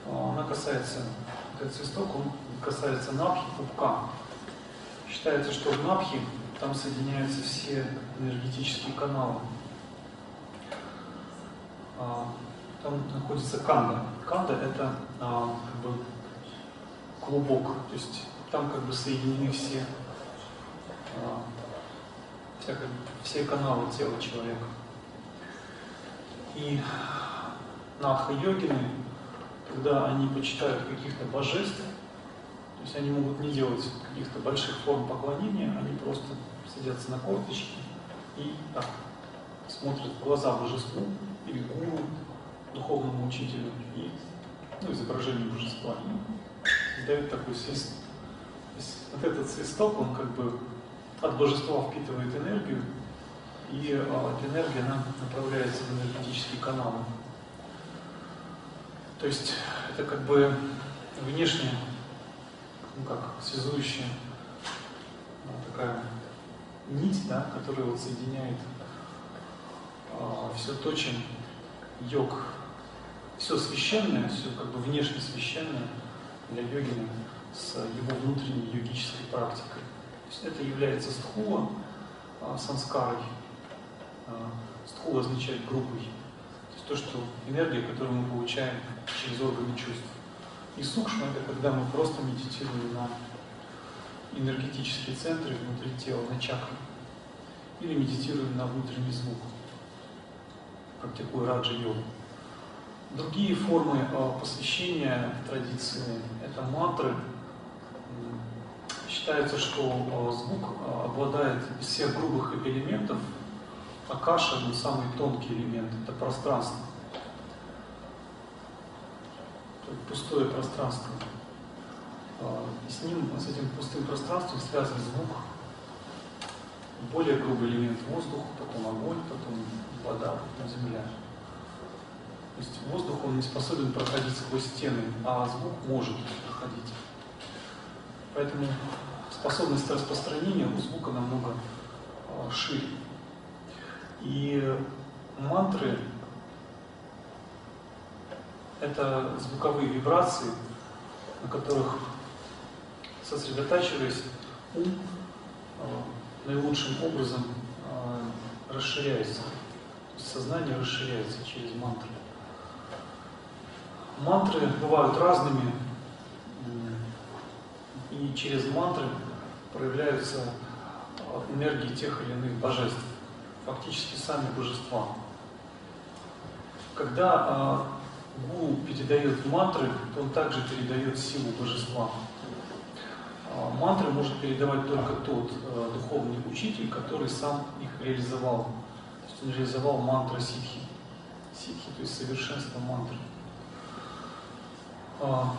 А, она касается, этот свисток, он касается напхи, пупка. Считается, что в напхе там соединяются все энергетические каналы. А, там находится канда. Канда это а, как бы клубок, то есть там как бы соединены все, все, все каналы тела человека. И надха-йогины, когда они почитают каких-то божеств, то есть они могут не делать каких-то больших форм поклонения, они просто садятся на корточки и так смотрят в глаза божеству или гуру, духовному учителю, и ну, изображение божества, и создают такой свист. То есть вот этот свисток, он как бы от божества впитывает энергию, и эта энергия она направляется в энергетические каналы. То есть это как бы внешне, ну как, связующая ну, такая нить, да, которая вот соединяет а, все то, чем йог, все священное, все как бы внешне священное для йогина с его внутренней йогической практикой. То есть это является стхула, а, санскарой. А, стхула означает грубый. То есть то, что энергия, которую мы получаем через органы чувств. И сукшма это когда мы просто медитируем на энергетические центры внутри тела, на чакры. Или медитируем на внутренний звук, практикуя раджа-йогу. Другие формы э, посвящения традиции – это мантры. Считается, что э, звук э, обладает из всех грубых элементов, акаша – самый тонкий элемент, это пространство. Пустое пространство. И с ним, с этим пустым пространством связан звук, более грубый элемент воздух, потом огонь, потом вода, потом земля. То есть воздух, он не способен проходить сквозь стены, а звук может проходить. Поэтому способность распространения у звука намного э, шире. И мантры — это звуковые вибрации, на которых, сосредотачиваясь, ум э, наилучшим образом э, расширяется. Сознание расширяется через мантры. Мантры бывают разными, и через мантры проявляются а, энергии тех или иных божеств, фактически сами божества. Когда гуру передает мантры, он также передает силу божества. А, мантры может передавать только тот а, духовный учитель, который сам их реализовал. То есть он реализовал мантры ситхи. Ситхи, то есть совершенство мантры. А,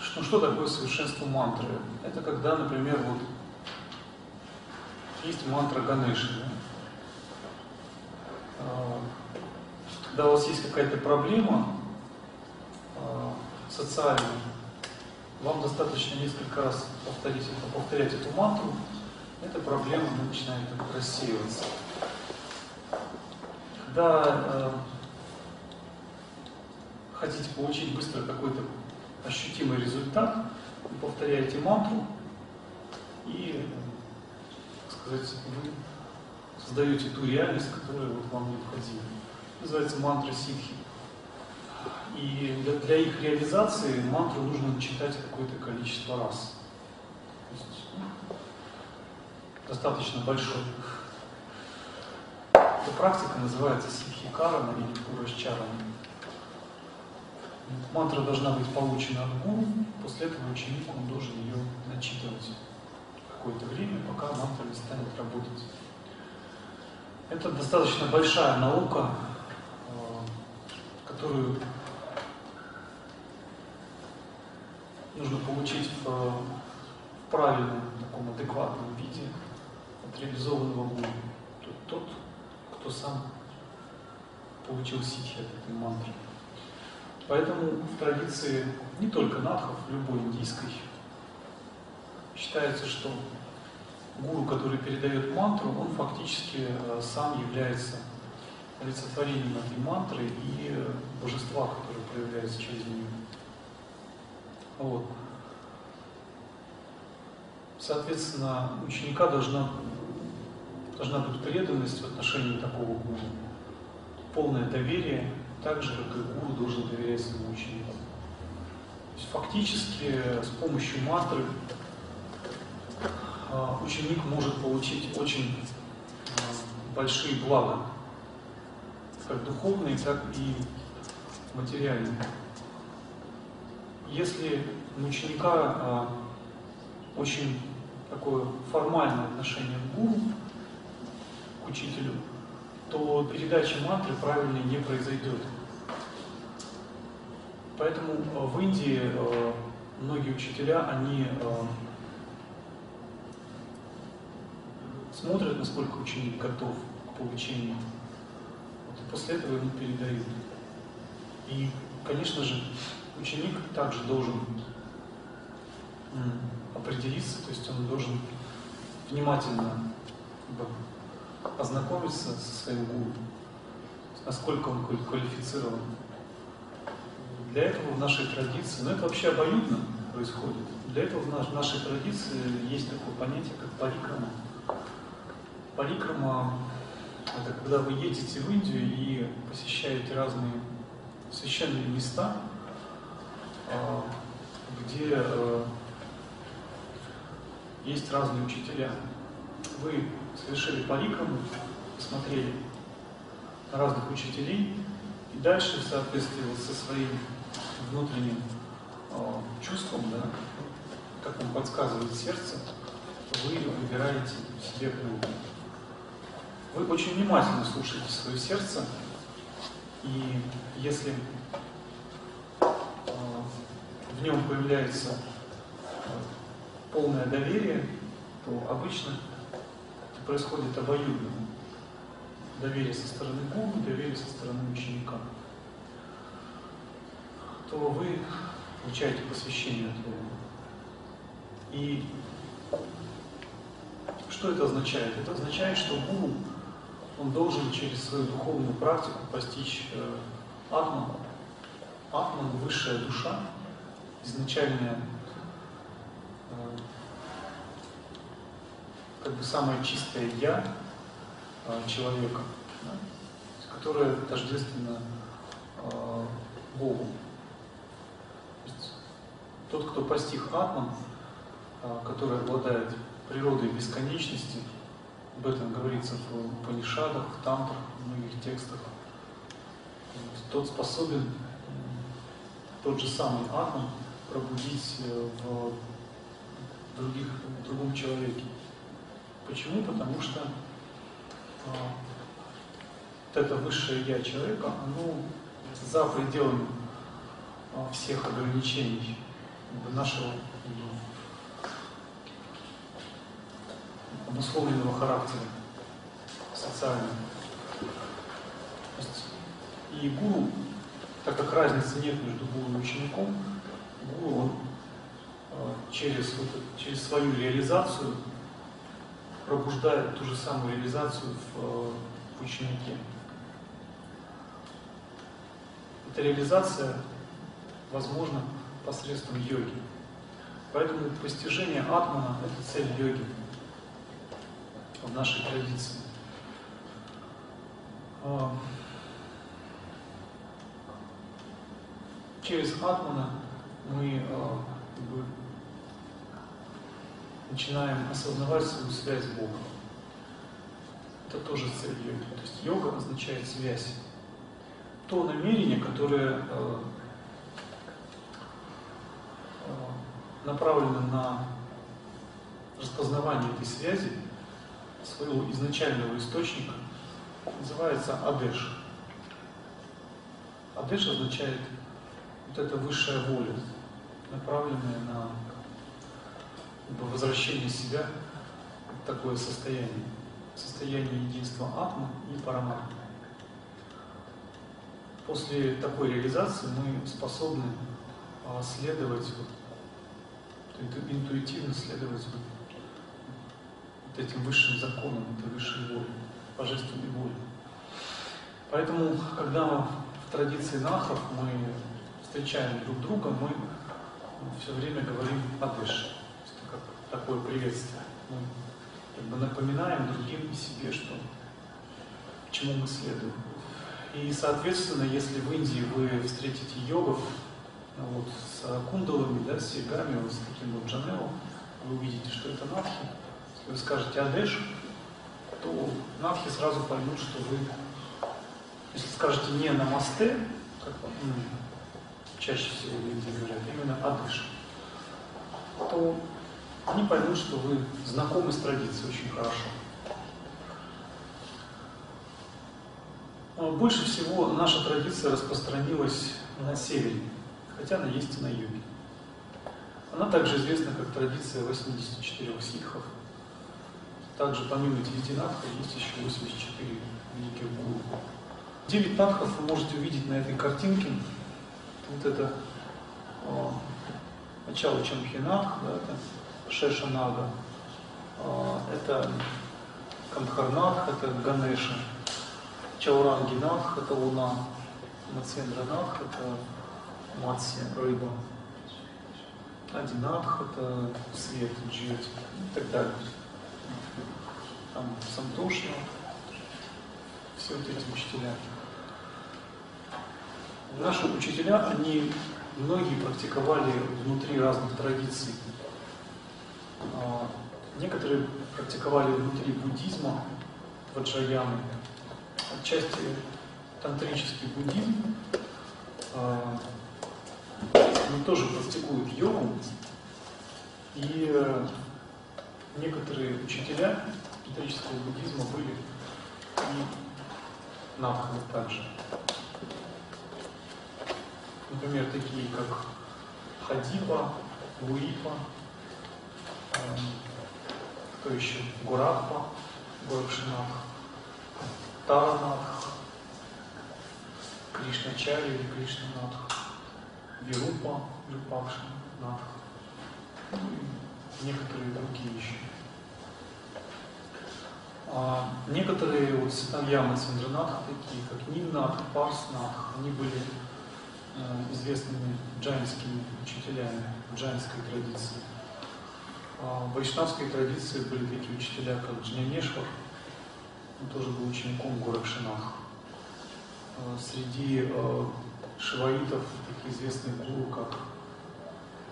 что, что такое совершенство мантры? Это когда, например, вот есть мантра Ганеши. Да? А, когда у вас есть какая-то проблема социальная, вам достаточно несколько раз повторить, повторять эту мантру, эта проблема начинает рассеиваться. Когда хотите получить быстро какой-то ощутимый результат, вы повторяете мантру и, так сказать, вы создаете ту реальность, которая вот вам необходима. Называется мантра ситхи. И для, для их реализации мантру нужно читать какое-то количество раз. То есть, ну, достаточно большой. Эта практика называется ситхикарана или пурашчарана. Мантра должна быть получена от гуру, после этого ученик он должен ее начитывать какое-то время, пока мантра не станет работать. Это достаточно большая наука, э, которую нужно получить в, правильном, таком адекватном виде от реализованного гуру. Тот, кто сам получил ситхи от этой мантры. Поэтому в традиции не только надхов, любой индийской, считается, что гуру, который передает мантру, он фактически э, сам является олицетворением этой мантры и божества, которое проявляется через нее. Вот. Соответственно, ученика должна, должна быть преданность в отношении такого гуру, полное доверие, так же, как и гуру должен доверять своему ученику. То есть фактически с помощью мантры а, ученик может получить очень а, большие блага, как духовные, так и материальные. Если у ученика а, очень такое формальное отношение к гуру, к учителю, то передача мантры правильно не произойдет. Поэтому в Индии многие учителя, они смотрят, насколько ученик готов к получению. Вот, и после этого ему передают. И, конечно же, ученик также должен определиться, то есть он должен внимательно ознакомиться со своим гуру, насколько он квалифицирован. Для этого в нашей традиции, ну это вообще обоюдно происходит, для этого в нашей традиции есть такое понятие, как парикрама. Парикрама – это когда вы едете в Индию и посещаете разные священные места, где э, есть разные учителя. Вы совершили парикраму, посмотрели на разных учителей, и дальше в соответствии со своим внутренним э, чувством, да, как вам подсказывает сердце, вы выбираете себе книгу. Вы очень внимательно слушаете свое сердце, и если в нем появляется полное доверие, то обычно это происходит обоюдно. Доверие со стороны гуру, доверие со стороны ученика. То вы получаете посвящение от Бога. И что это означает? Это означает, что гуру он должен через свою духовную практику постичь э, атман. Атман – высшая душа, изначальная, э, как бы самое чистое «я» э, человека, да, которое тождественно э, Богу. Тот, кто постиг атман, который обладает природой бесконечности, об этом говорится в Панишадах, в Тантрах, в многих текстах. Тот способен тот же самый атом пробудить э, в, других, в другом человеке. Почему? Потому что а, вот это высшее я человека, оно за пределами а, всех ограничений нашего обусловленного характера, социального. И гуру, так как разницы нет между гуру и учеником, гуру он э, через, вот, через свою реализацию пробуждает ту же самую реализацию в, э, в ученике. Эта реализация возможна посредством йоги. Поэтому постижение атмана – это цель йоги в нашей традиции. А, через Атмана мы а, как бы, начинаем осознавать свою связь с Богом. Это тоже цель йоги. То есть йога означает связь. То намерение, которое а, направлено на распознавание этой связи, своего изначального источника называется Адеш. Адеш означает вот эта высшая воля, направленная на возвращение себя в такое состояние, состояние единства атма и параматмы. После такой реализации мы способны а, следовать, интуитивно следовать вот этим высшим законом, этой высшей волей, божественной волей. Поэтому, когда в традиции нахов мы встречаем друг друга, мы все время говорим. Это как такое приветствие. Мы как бы напоминаем другим и себе, что чему мы следуем. И, соответственно, если в Индии вы встретите йогов вот, с кундалами, да, с ягами, вот, с таким вот джанелом, вы увидите, что это надхи. Если вы скажете «Адеш», то надхи сразу поймут, что вы, если скажете не «Намасте», как ну, чаще всего Индии говорят, именно «Адеш», то они поймут, что вы знакомы с традицией очень хорошо. Больше всего наша традиция распространилась на севере, хотя она есть и на юге. Она также известна как традиция 84 ситхов. Также помимо девяти надхов есть еще 84 великих гуру. Девять надхов вы можете увидеть на этой картинке. Вот это о, начало Чамхинах, да, это Шешанага, о, это Кандхарнах, это Ганеша, Чаурангинах, это Луна, Мацендранах, это Матсия, рыба. Адинах – это свет, джит и так далее. Там Сантошна, все вот эти учителя. Наши учителя, они многие практиковали внутри разных традиций. А, некоторые практиковали внутри буддизма, ваджаяны, отчасти тантрический буддизм, а, они тоже практикуют йогу, и э, некоторые учителя методического буддизма были и надханы также. Например, такие как Хадипа, Луипа, э, кто еще? Гураппа, Горакшинах, Таранах, Кришначари или Кришнанатх. Вирупа, Вирупакша, Надха, ну некоторые другие еще. А некоторые вот сыновья Цендранатха, такие как Ниннатх, Парснатх, они были известными джайнскими учителями джайнской традиции. А в вайшнавской традиции были такие учителя, как Джнянешвар, он тоже был учеником Горакшинах. А среди э, шиваитов, такие известные гуру, как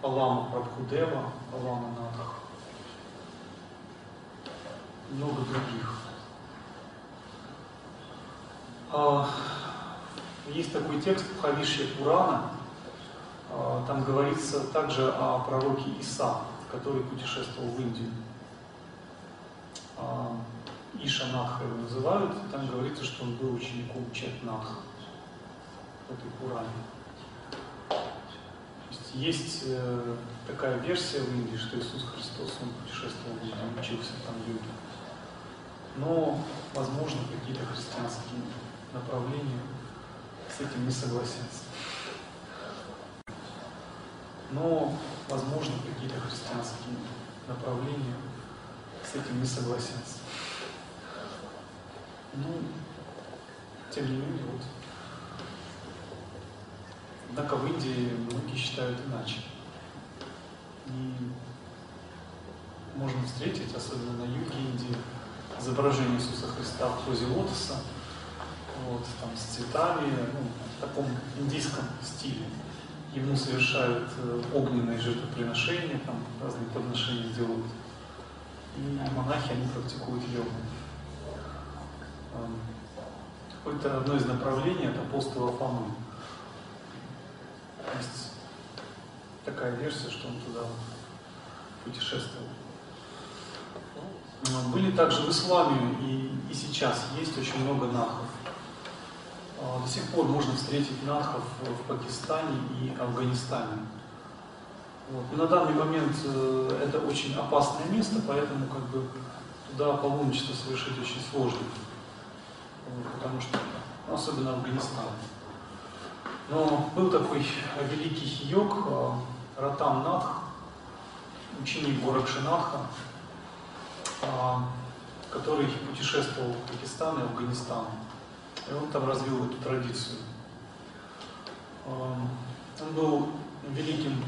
Алама Прабхудева, Алама Надх, много других. Есть такой текст в Хавишье Пурана, а, там говорится также о пророке Иса, который путешествовал в Индию. А, Иша Надха его называют, там говорится, что он был учеником Четнатха этой Пуране. Есть, есть э, такая версия в Индии, что Иисус Христос, Он путешествовал в Индию, учился там йоге. Но, возможно, какие-то христианские направления с этим не согласятся. Но, возможно, какие-то христианские направления с этим не согласятся. Ну, тем не менее, вот Однако в Индии многие считают иначе. И можно встретить, особенно на юге Индии, изображение Иисуса Христа в позе лотоса, вот, там, с цветами, ну, в таком индийском стиле. Ему совершают э, огненные жертвоприношения, там разные подношения делают. И монахи, они практикуют йогу. Какое-то одно из направлений от апостола Фомы. Есть такая версия, что он туда путешествовал. Были также в исламе и, и сейчас есть очень много нахов. А, до сих пор можно встретить нахов в Пакистане и Афганистане. Вот. На данный момент э, это очень опасное место, поэтому как бы туда паломничество совершить очень сложно. Потому что, особенно Афганистан. Но был такой великий йог э, Ратам Надх, ученик Горакшинатха, э, который путешествовал в Пакистан и Афганистан. И он там развил эту традицию. Он был великим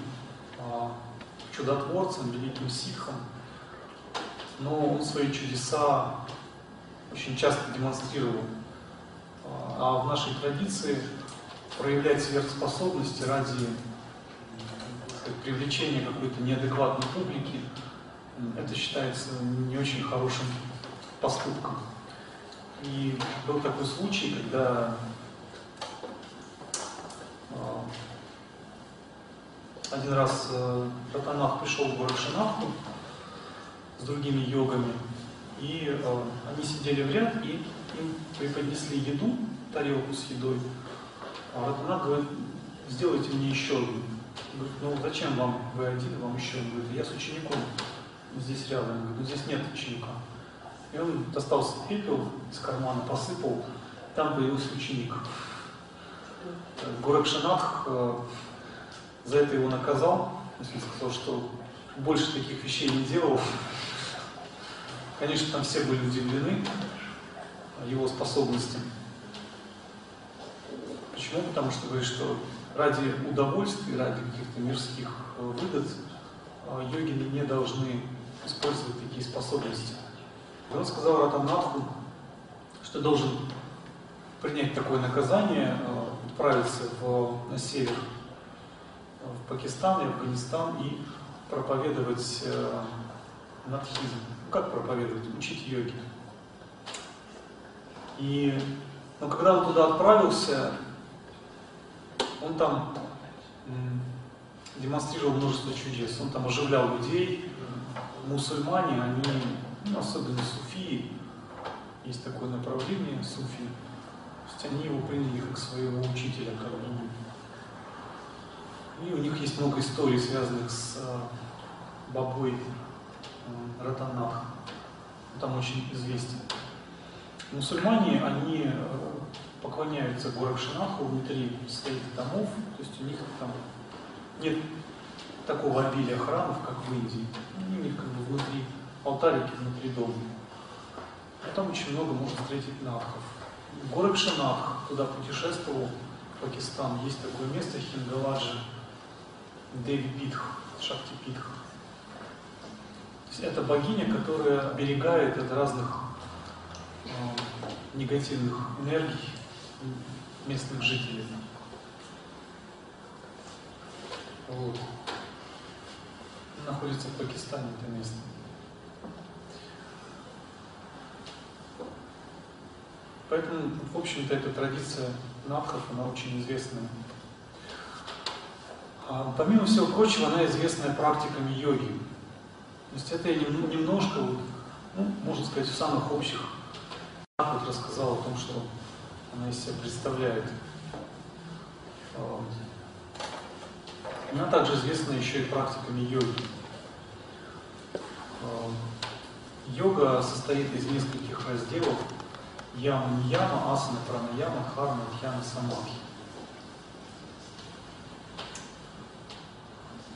а, чудотворцем, великим ситхом, но он свои чудеса очень часто демонстрировал. А в нашей традиции проявлять сверхспособности ради сказать, привлечения какой-то неадекватной публики, это считается не очень хорошим поступком. И был такой случай, когда а, один раз Ратанах э, пришел в город Шинаху с другими йогами, и э, они сидели в ряд, и им преподнесли еду, тарелку с едой. А Ратанах говорит, сделайте мне еще одну. Говорит, ну зачем вам, вы один, вам еще? Он говорит, я с учеником здесь рядом. Говорит, ну здесь нет ученика. И он достал пепел из кармана, посыпал, там появился ученик. Горакшанатх э, за это его наказал, сказал, что больше таких вещей не делал. Конечно, там все были удивлены его способностям. Почему? Потому что говорит, что ради удовольствия, ради каких-то мирских э, выгод э, йогины не должны использовать такие способности. И он сказал Ратанатху, что должен принять такое наказание, э, отправиться в, на север, в Пакистан и Афганистан и проповедовать э, надхизм. Как проповедовать? Учить йоги. И но когда он туда отправился, он там демонстрировал множество чудес. Он там оживлял людей. Мусульмане, они, ну, особенно суфии, есть такое направление суфи, то есть они его приняли как своего учителя, как гуру. И у них есть много историй, связанных с э, бабой Ратанах. Там очень известен. Мусульмане, они э, поклоняются Горакшинаху внутри своих домов, то есть у них там нет такого обилия храмов, как в Индии. Они у них как бы внутри алтарики, внутри дома. А там очень много можно встретить надхов. Горакшинах туда путешествовал, в Пакистан. Есть такое место Хингаладжи, Деви Питх, Шакти Питх. Это богиня, которая оберегает от разных э, негативных энергий местных жителей. Вот. Находится в Пакистане это место. Поэтому, в общем-то, эта традиция надхов, она очень известная. А, помимо всего прочего, она известная практиками йоги. То есть это я немножко, ну, можно сказать, в самых общих вот рассказал о том, что она из себя представляет. Она также известна еще и практиками йоги. Йога состоит из нескольких разделов. Яма, нияма, асана, пранаяма, дхарма, дхьяна, самадхи.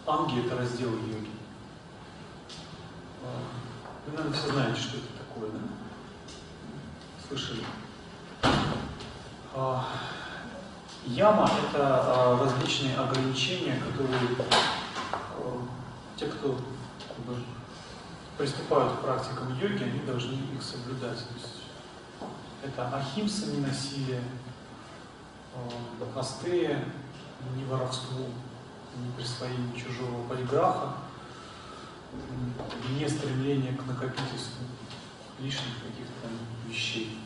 Анги – это раздел йоги. Вы, наверное, все знаете, что это такое, да? Слышали? А, яма – это а, различные ограничения, которые а, те, кто приступают к практикам йоги, они должны их соблюдать. Это ахимса, не насилие, астея, не воровству, не присвоение чужого париграфа, не стремление к накопительству лишних каких-то вещей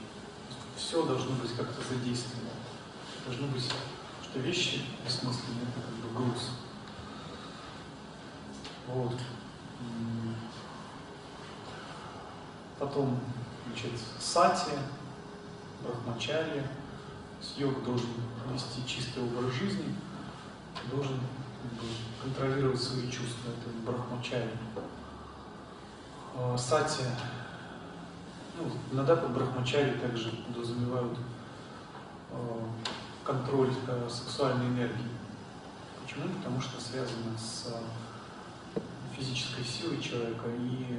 все должно быть как-то задействовано. Должно быть, что вещи бессмысленные, это как бы груз. Вот. Потом, значит, сати, брахмачарья. Йог должен вести чистый образ жизни, должен контролировать свои чувства, это брахмачарья. А, сати ну, иногда под брахмачари также подразумевают э, контроль э, сексуальной энергии. Почему? Потому что связано с физической силой человека и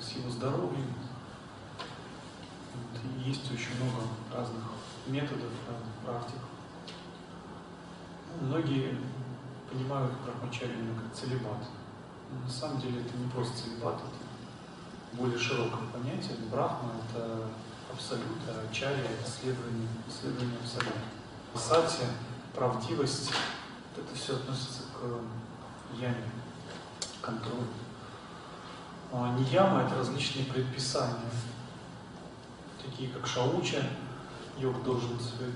с его здоровьем. Вот, есть очень много разных методов, разных практик. Ну, многие понимают брахмачарью как целебат. Но на самом деле это не просто целебат, это более широкое понятие. Брахма — это абсолют, а это исследование, исследование абсолюта. Сати, правдивость — это все относится к яме, контролю. А нияма — это различные предписания, такие как шауча, йог должен свое,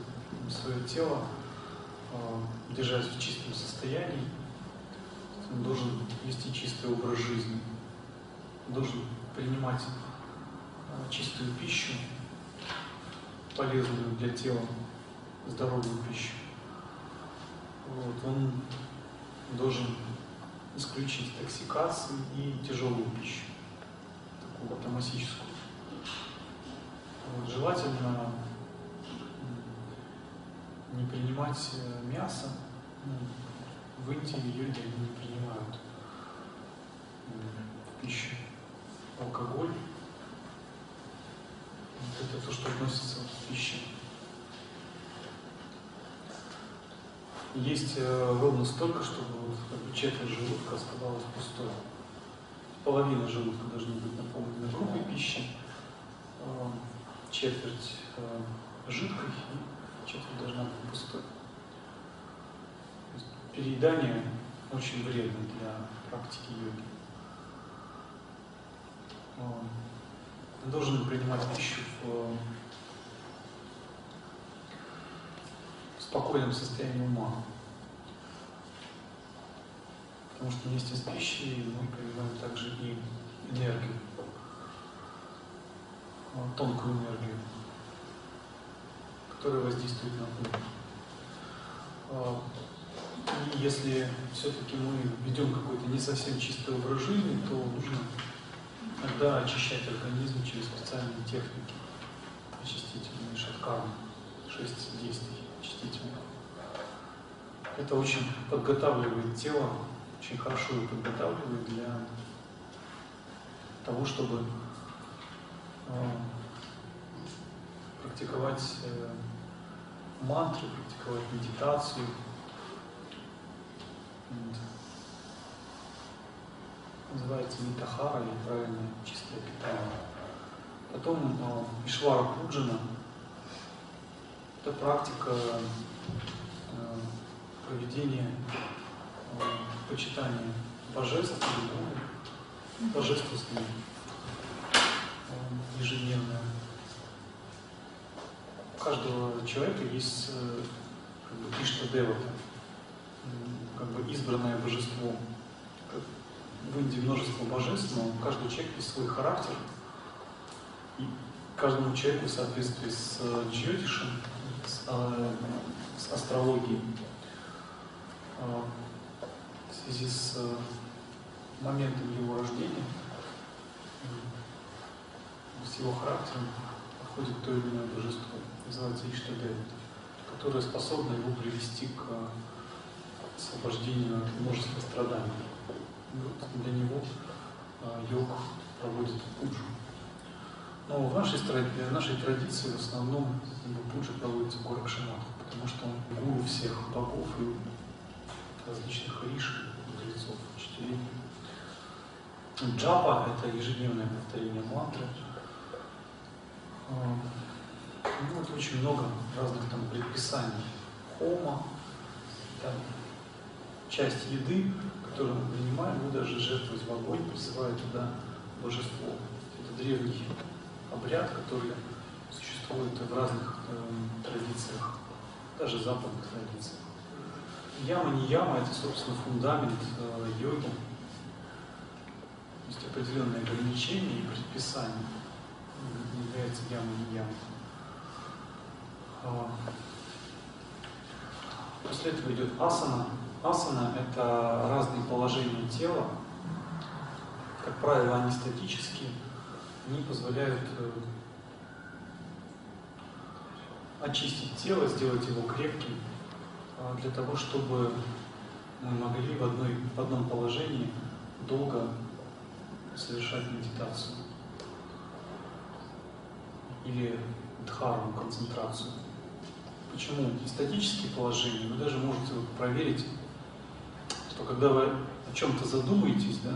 свое тело э, держать в чистом состоянии, он должен вести чистый образ жизни, должен принимать э, чистую пищу, полезную для тела, здоровую пищу. Вот, он должен исключить токсикации и тяжелую пищу, такую томасическую. Вот, желательно не принимать э, мясо. Ну, в Индии люди не принимают пищу алкоголь. Вот это то, что относится к пище. Есть э, ровно столько, чтобы вот, четверть желудка оставалась пустой. Половина желудка должна быть наполнена грубой пищей, э, четверть жидкой четверть должна быть пустой. Переедание очень вредно для практики йоги. Он должен принимать пищу в спокойном состоянии ума. Потому что вместе с пищей мы принимаем также и энергию, тонкую энергию которая воздействует на ум. А, и если все-таки мы ведем какой-то не совсем чистый образ жизни, то нужно иногда очищать организм через специальные техники очистительные, шаткармы, шесть действий очистительных. Это очень подготавливает тело, очень хорошо его подготавливает для того, чтобы практиковать э, мантры, практиковать медитацию. Называется митахара или правильное чистое питание. Потом э, Ишвара Пуджана. Это практика э, проведения почитания божеств или э, ежедневное у каждого человека есть э, как бы, Ишта Девата, как бы избранное божество. В Индии множество божеств, но у каждого человека есть свой характер. И каждому человеку в соответствии с э, джьотишем, с, э, с астрологией, в связи с моментом его рождения, с его характером, подходит то или иное божество называется Иштадевит, которая способна его привести к освобождению от множества страданий. И вот для него а, йог проводит пуджу. Но в нашей, в нашей традиции в основном пуджа проводится Горакшамат, потому что он гуру всех богов и различных риш, мудрецов, учителей. Джапа – это ежедневное повторение мантры. А, ну, вот очень много разных там предписаний. Хома, там, часть еды, которую мы принимаем, мы даже жертвовать в огонь, призывая туда божество. Это древний обряд, который существует в разных э, традициях, даже западных традициях. Яма не яма, это, собственно, фундамент э, йоги. Есть определенные ограничения и предписания. Является не яма. А, после этого идет асана. Асана – это разные положения тела. Как правило, они статические. Они позволяют э, очистить тело, сделать его крепким, а, для того, чтобы мы могли в, одной, в одном положении долго совершать медитацию или дхарму, концентрацию. Почему? Статические положения, вы даже можете проверить что когда вы о чем-то задумаетесь, да,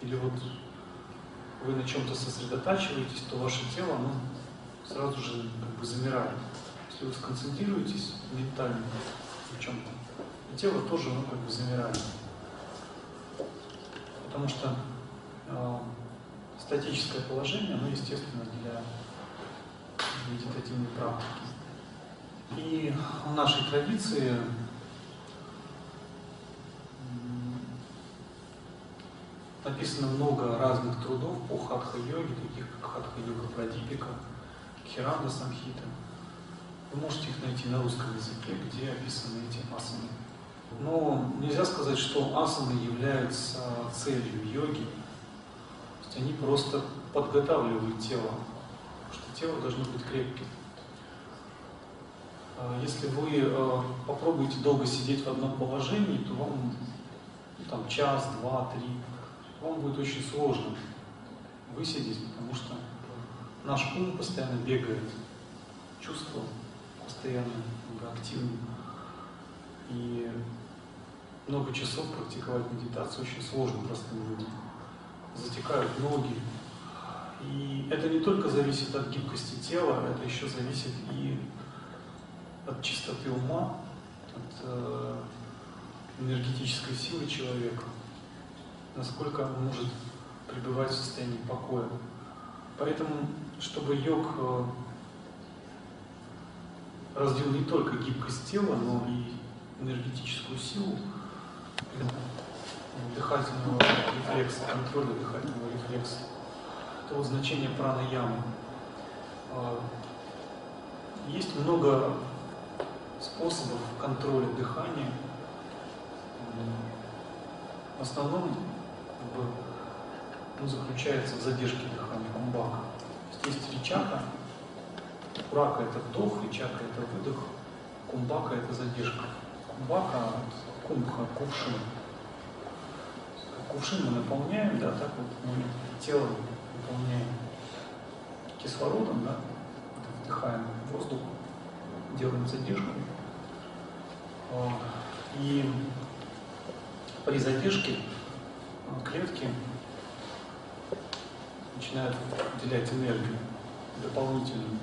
или вот вы на чем-то сосредотачиваетесь, то ваше тело, оно сразу же как бы замирает. Если вы сконцентрируетесь ментально на чем-то, то тело тоже, оно как бы замирает. Потому что э, статическое положение, оно естественно для медитативной практики. И в нашей традиции написано много разных трудов по хатха-йоге, таких как хатха-йога Прадипика, Хиранда Самхита. Вы можете их найти на русском языке, где описаны эти асаны. Но нельзя сказать, что асаны являются целью йоги. Есть они просто подготавливают тело, что тело должно быть крепким. А если вы э, попробуете долго сидеть в одном положении, то вам ну, там час, два, три, вам будет очень сложно высидеть, потому что наш ум постоянно бегает, чувства постоянно активны. И много часов практиковать медитацию очень сложно простым людям. Затекают ноги. И это не только зависит от гибкости тела, это еще зависит и от чистоты ума, от э, энергетической силы человека, насколько он может пребывать в состоянии покоя. Поэтому, чтобы йог э, развил не только гибкость тела, но и энергетическую силу, дыхательного рефлекса, контроля дыхательного рефлекса, то вот значение праны-ямы. Э, есть много способов контроля дыхания. В основном как ну, заключается в задержке дыхания кумбака. То есть есть курака это вдох, ричака это выдох, кумбака это задержка. Кумбака от кумбха, кувшин. Кувшин мы наполняем, да, так вот мы тело наполняем кислородом, да, вдыхаем воздух, делаем задержку. И при задержке а, клетки начинают выделять энергию дополнительную.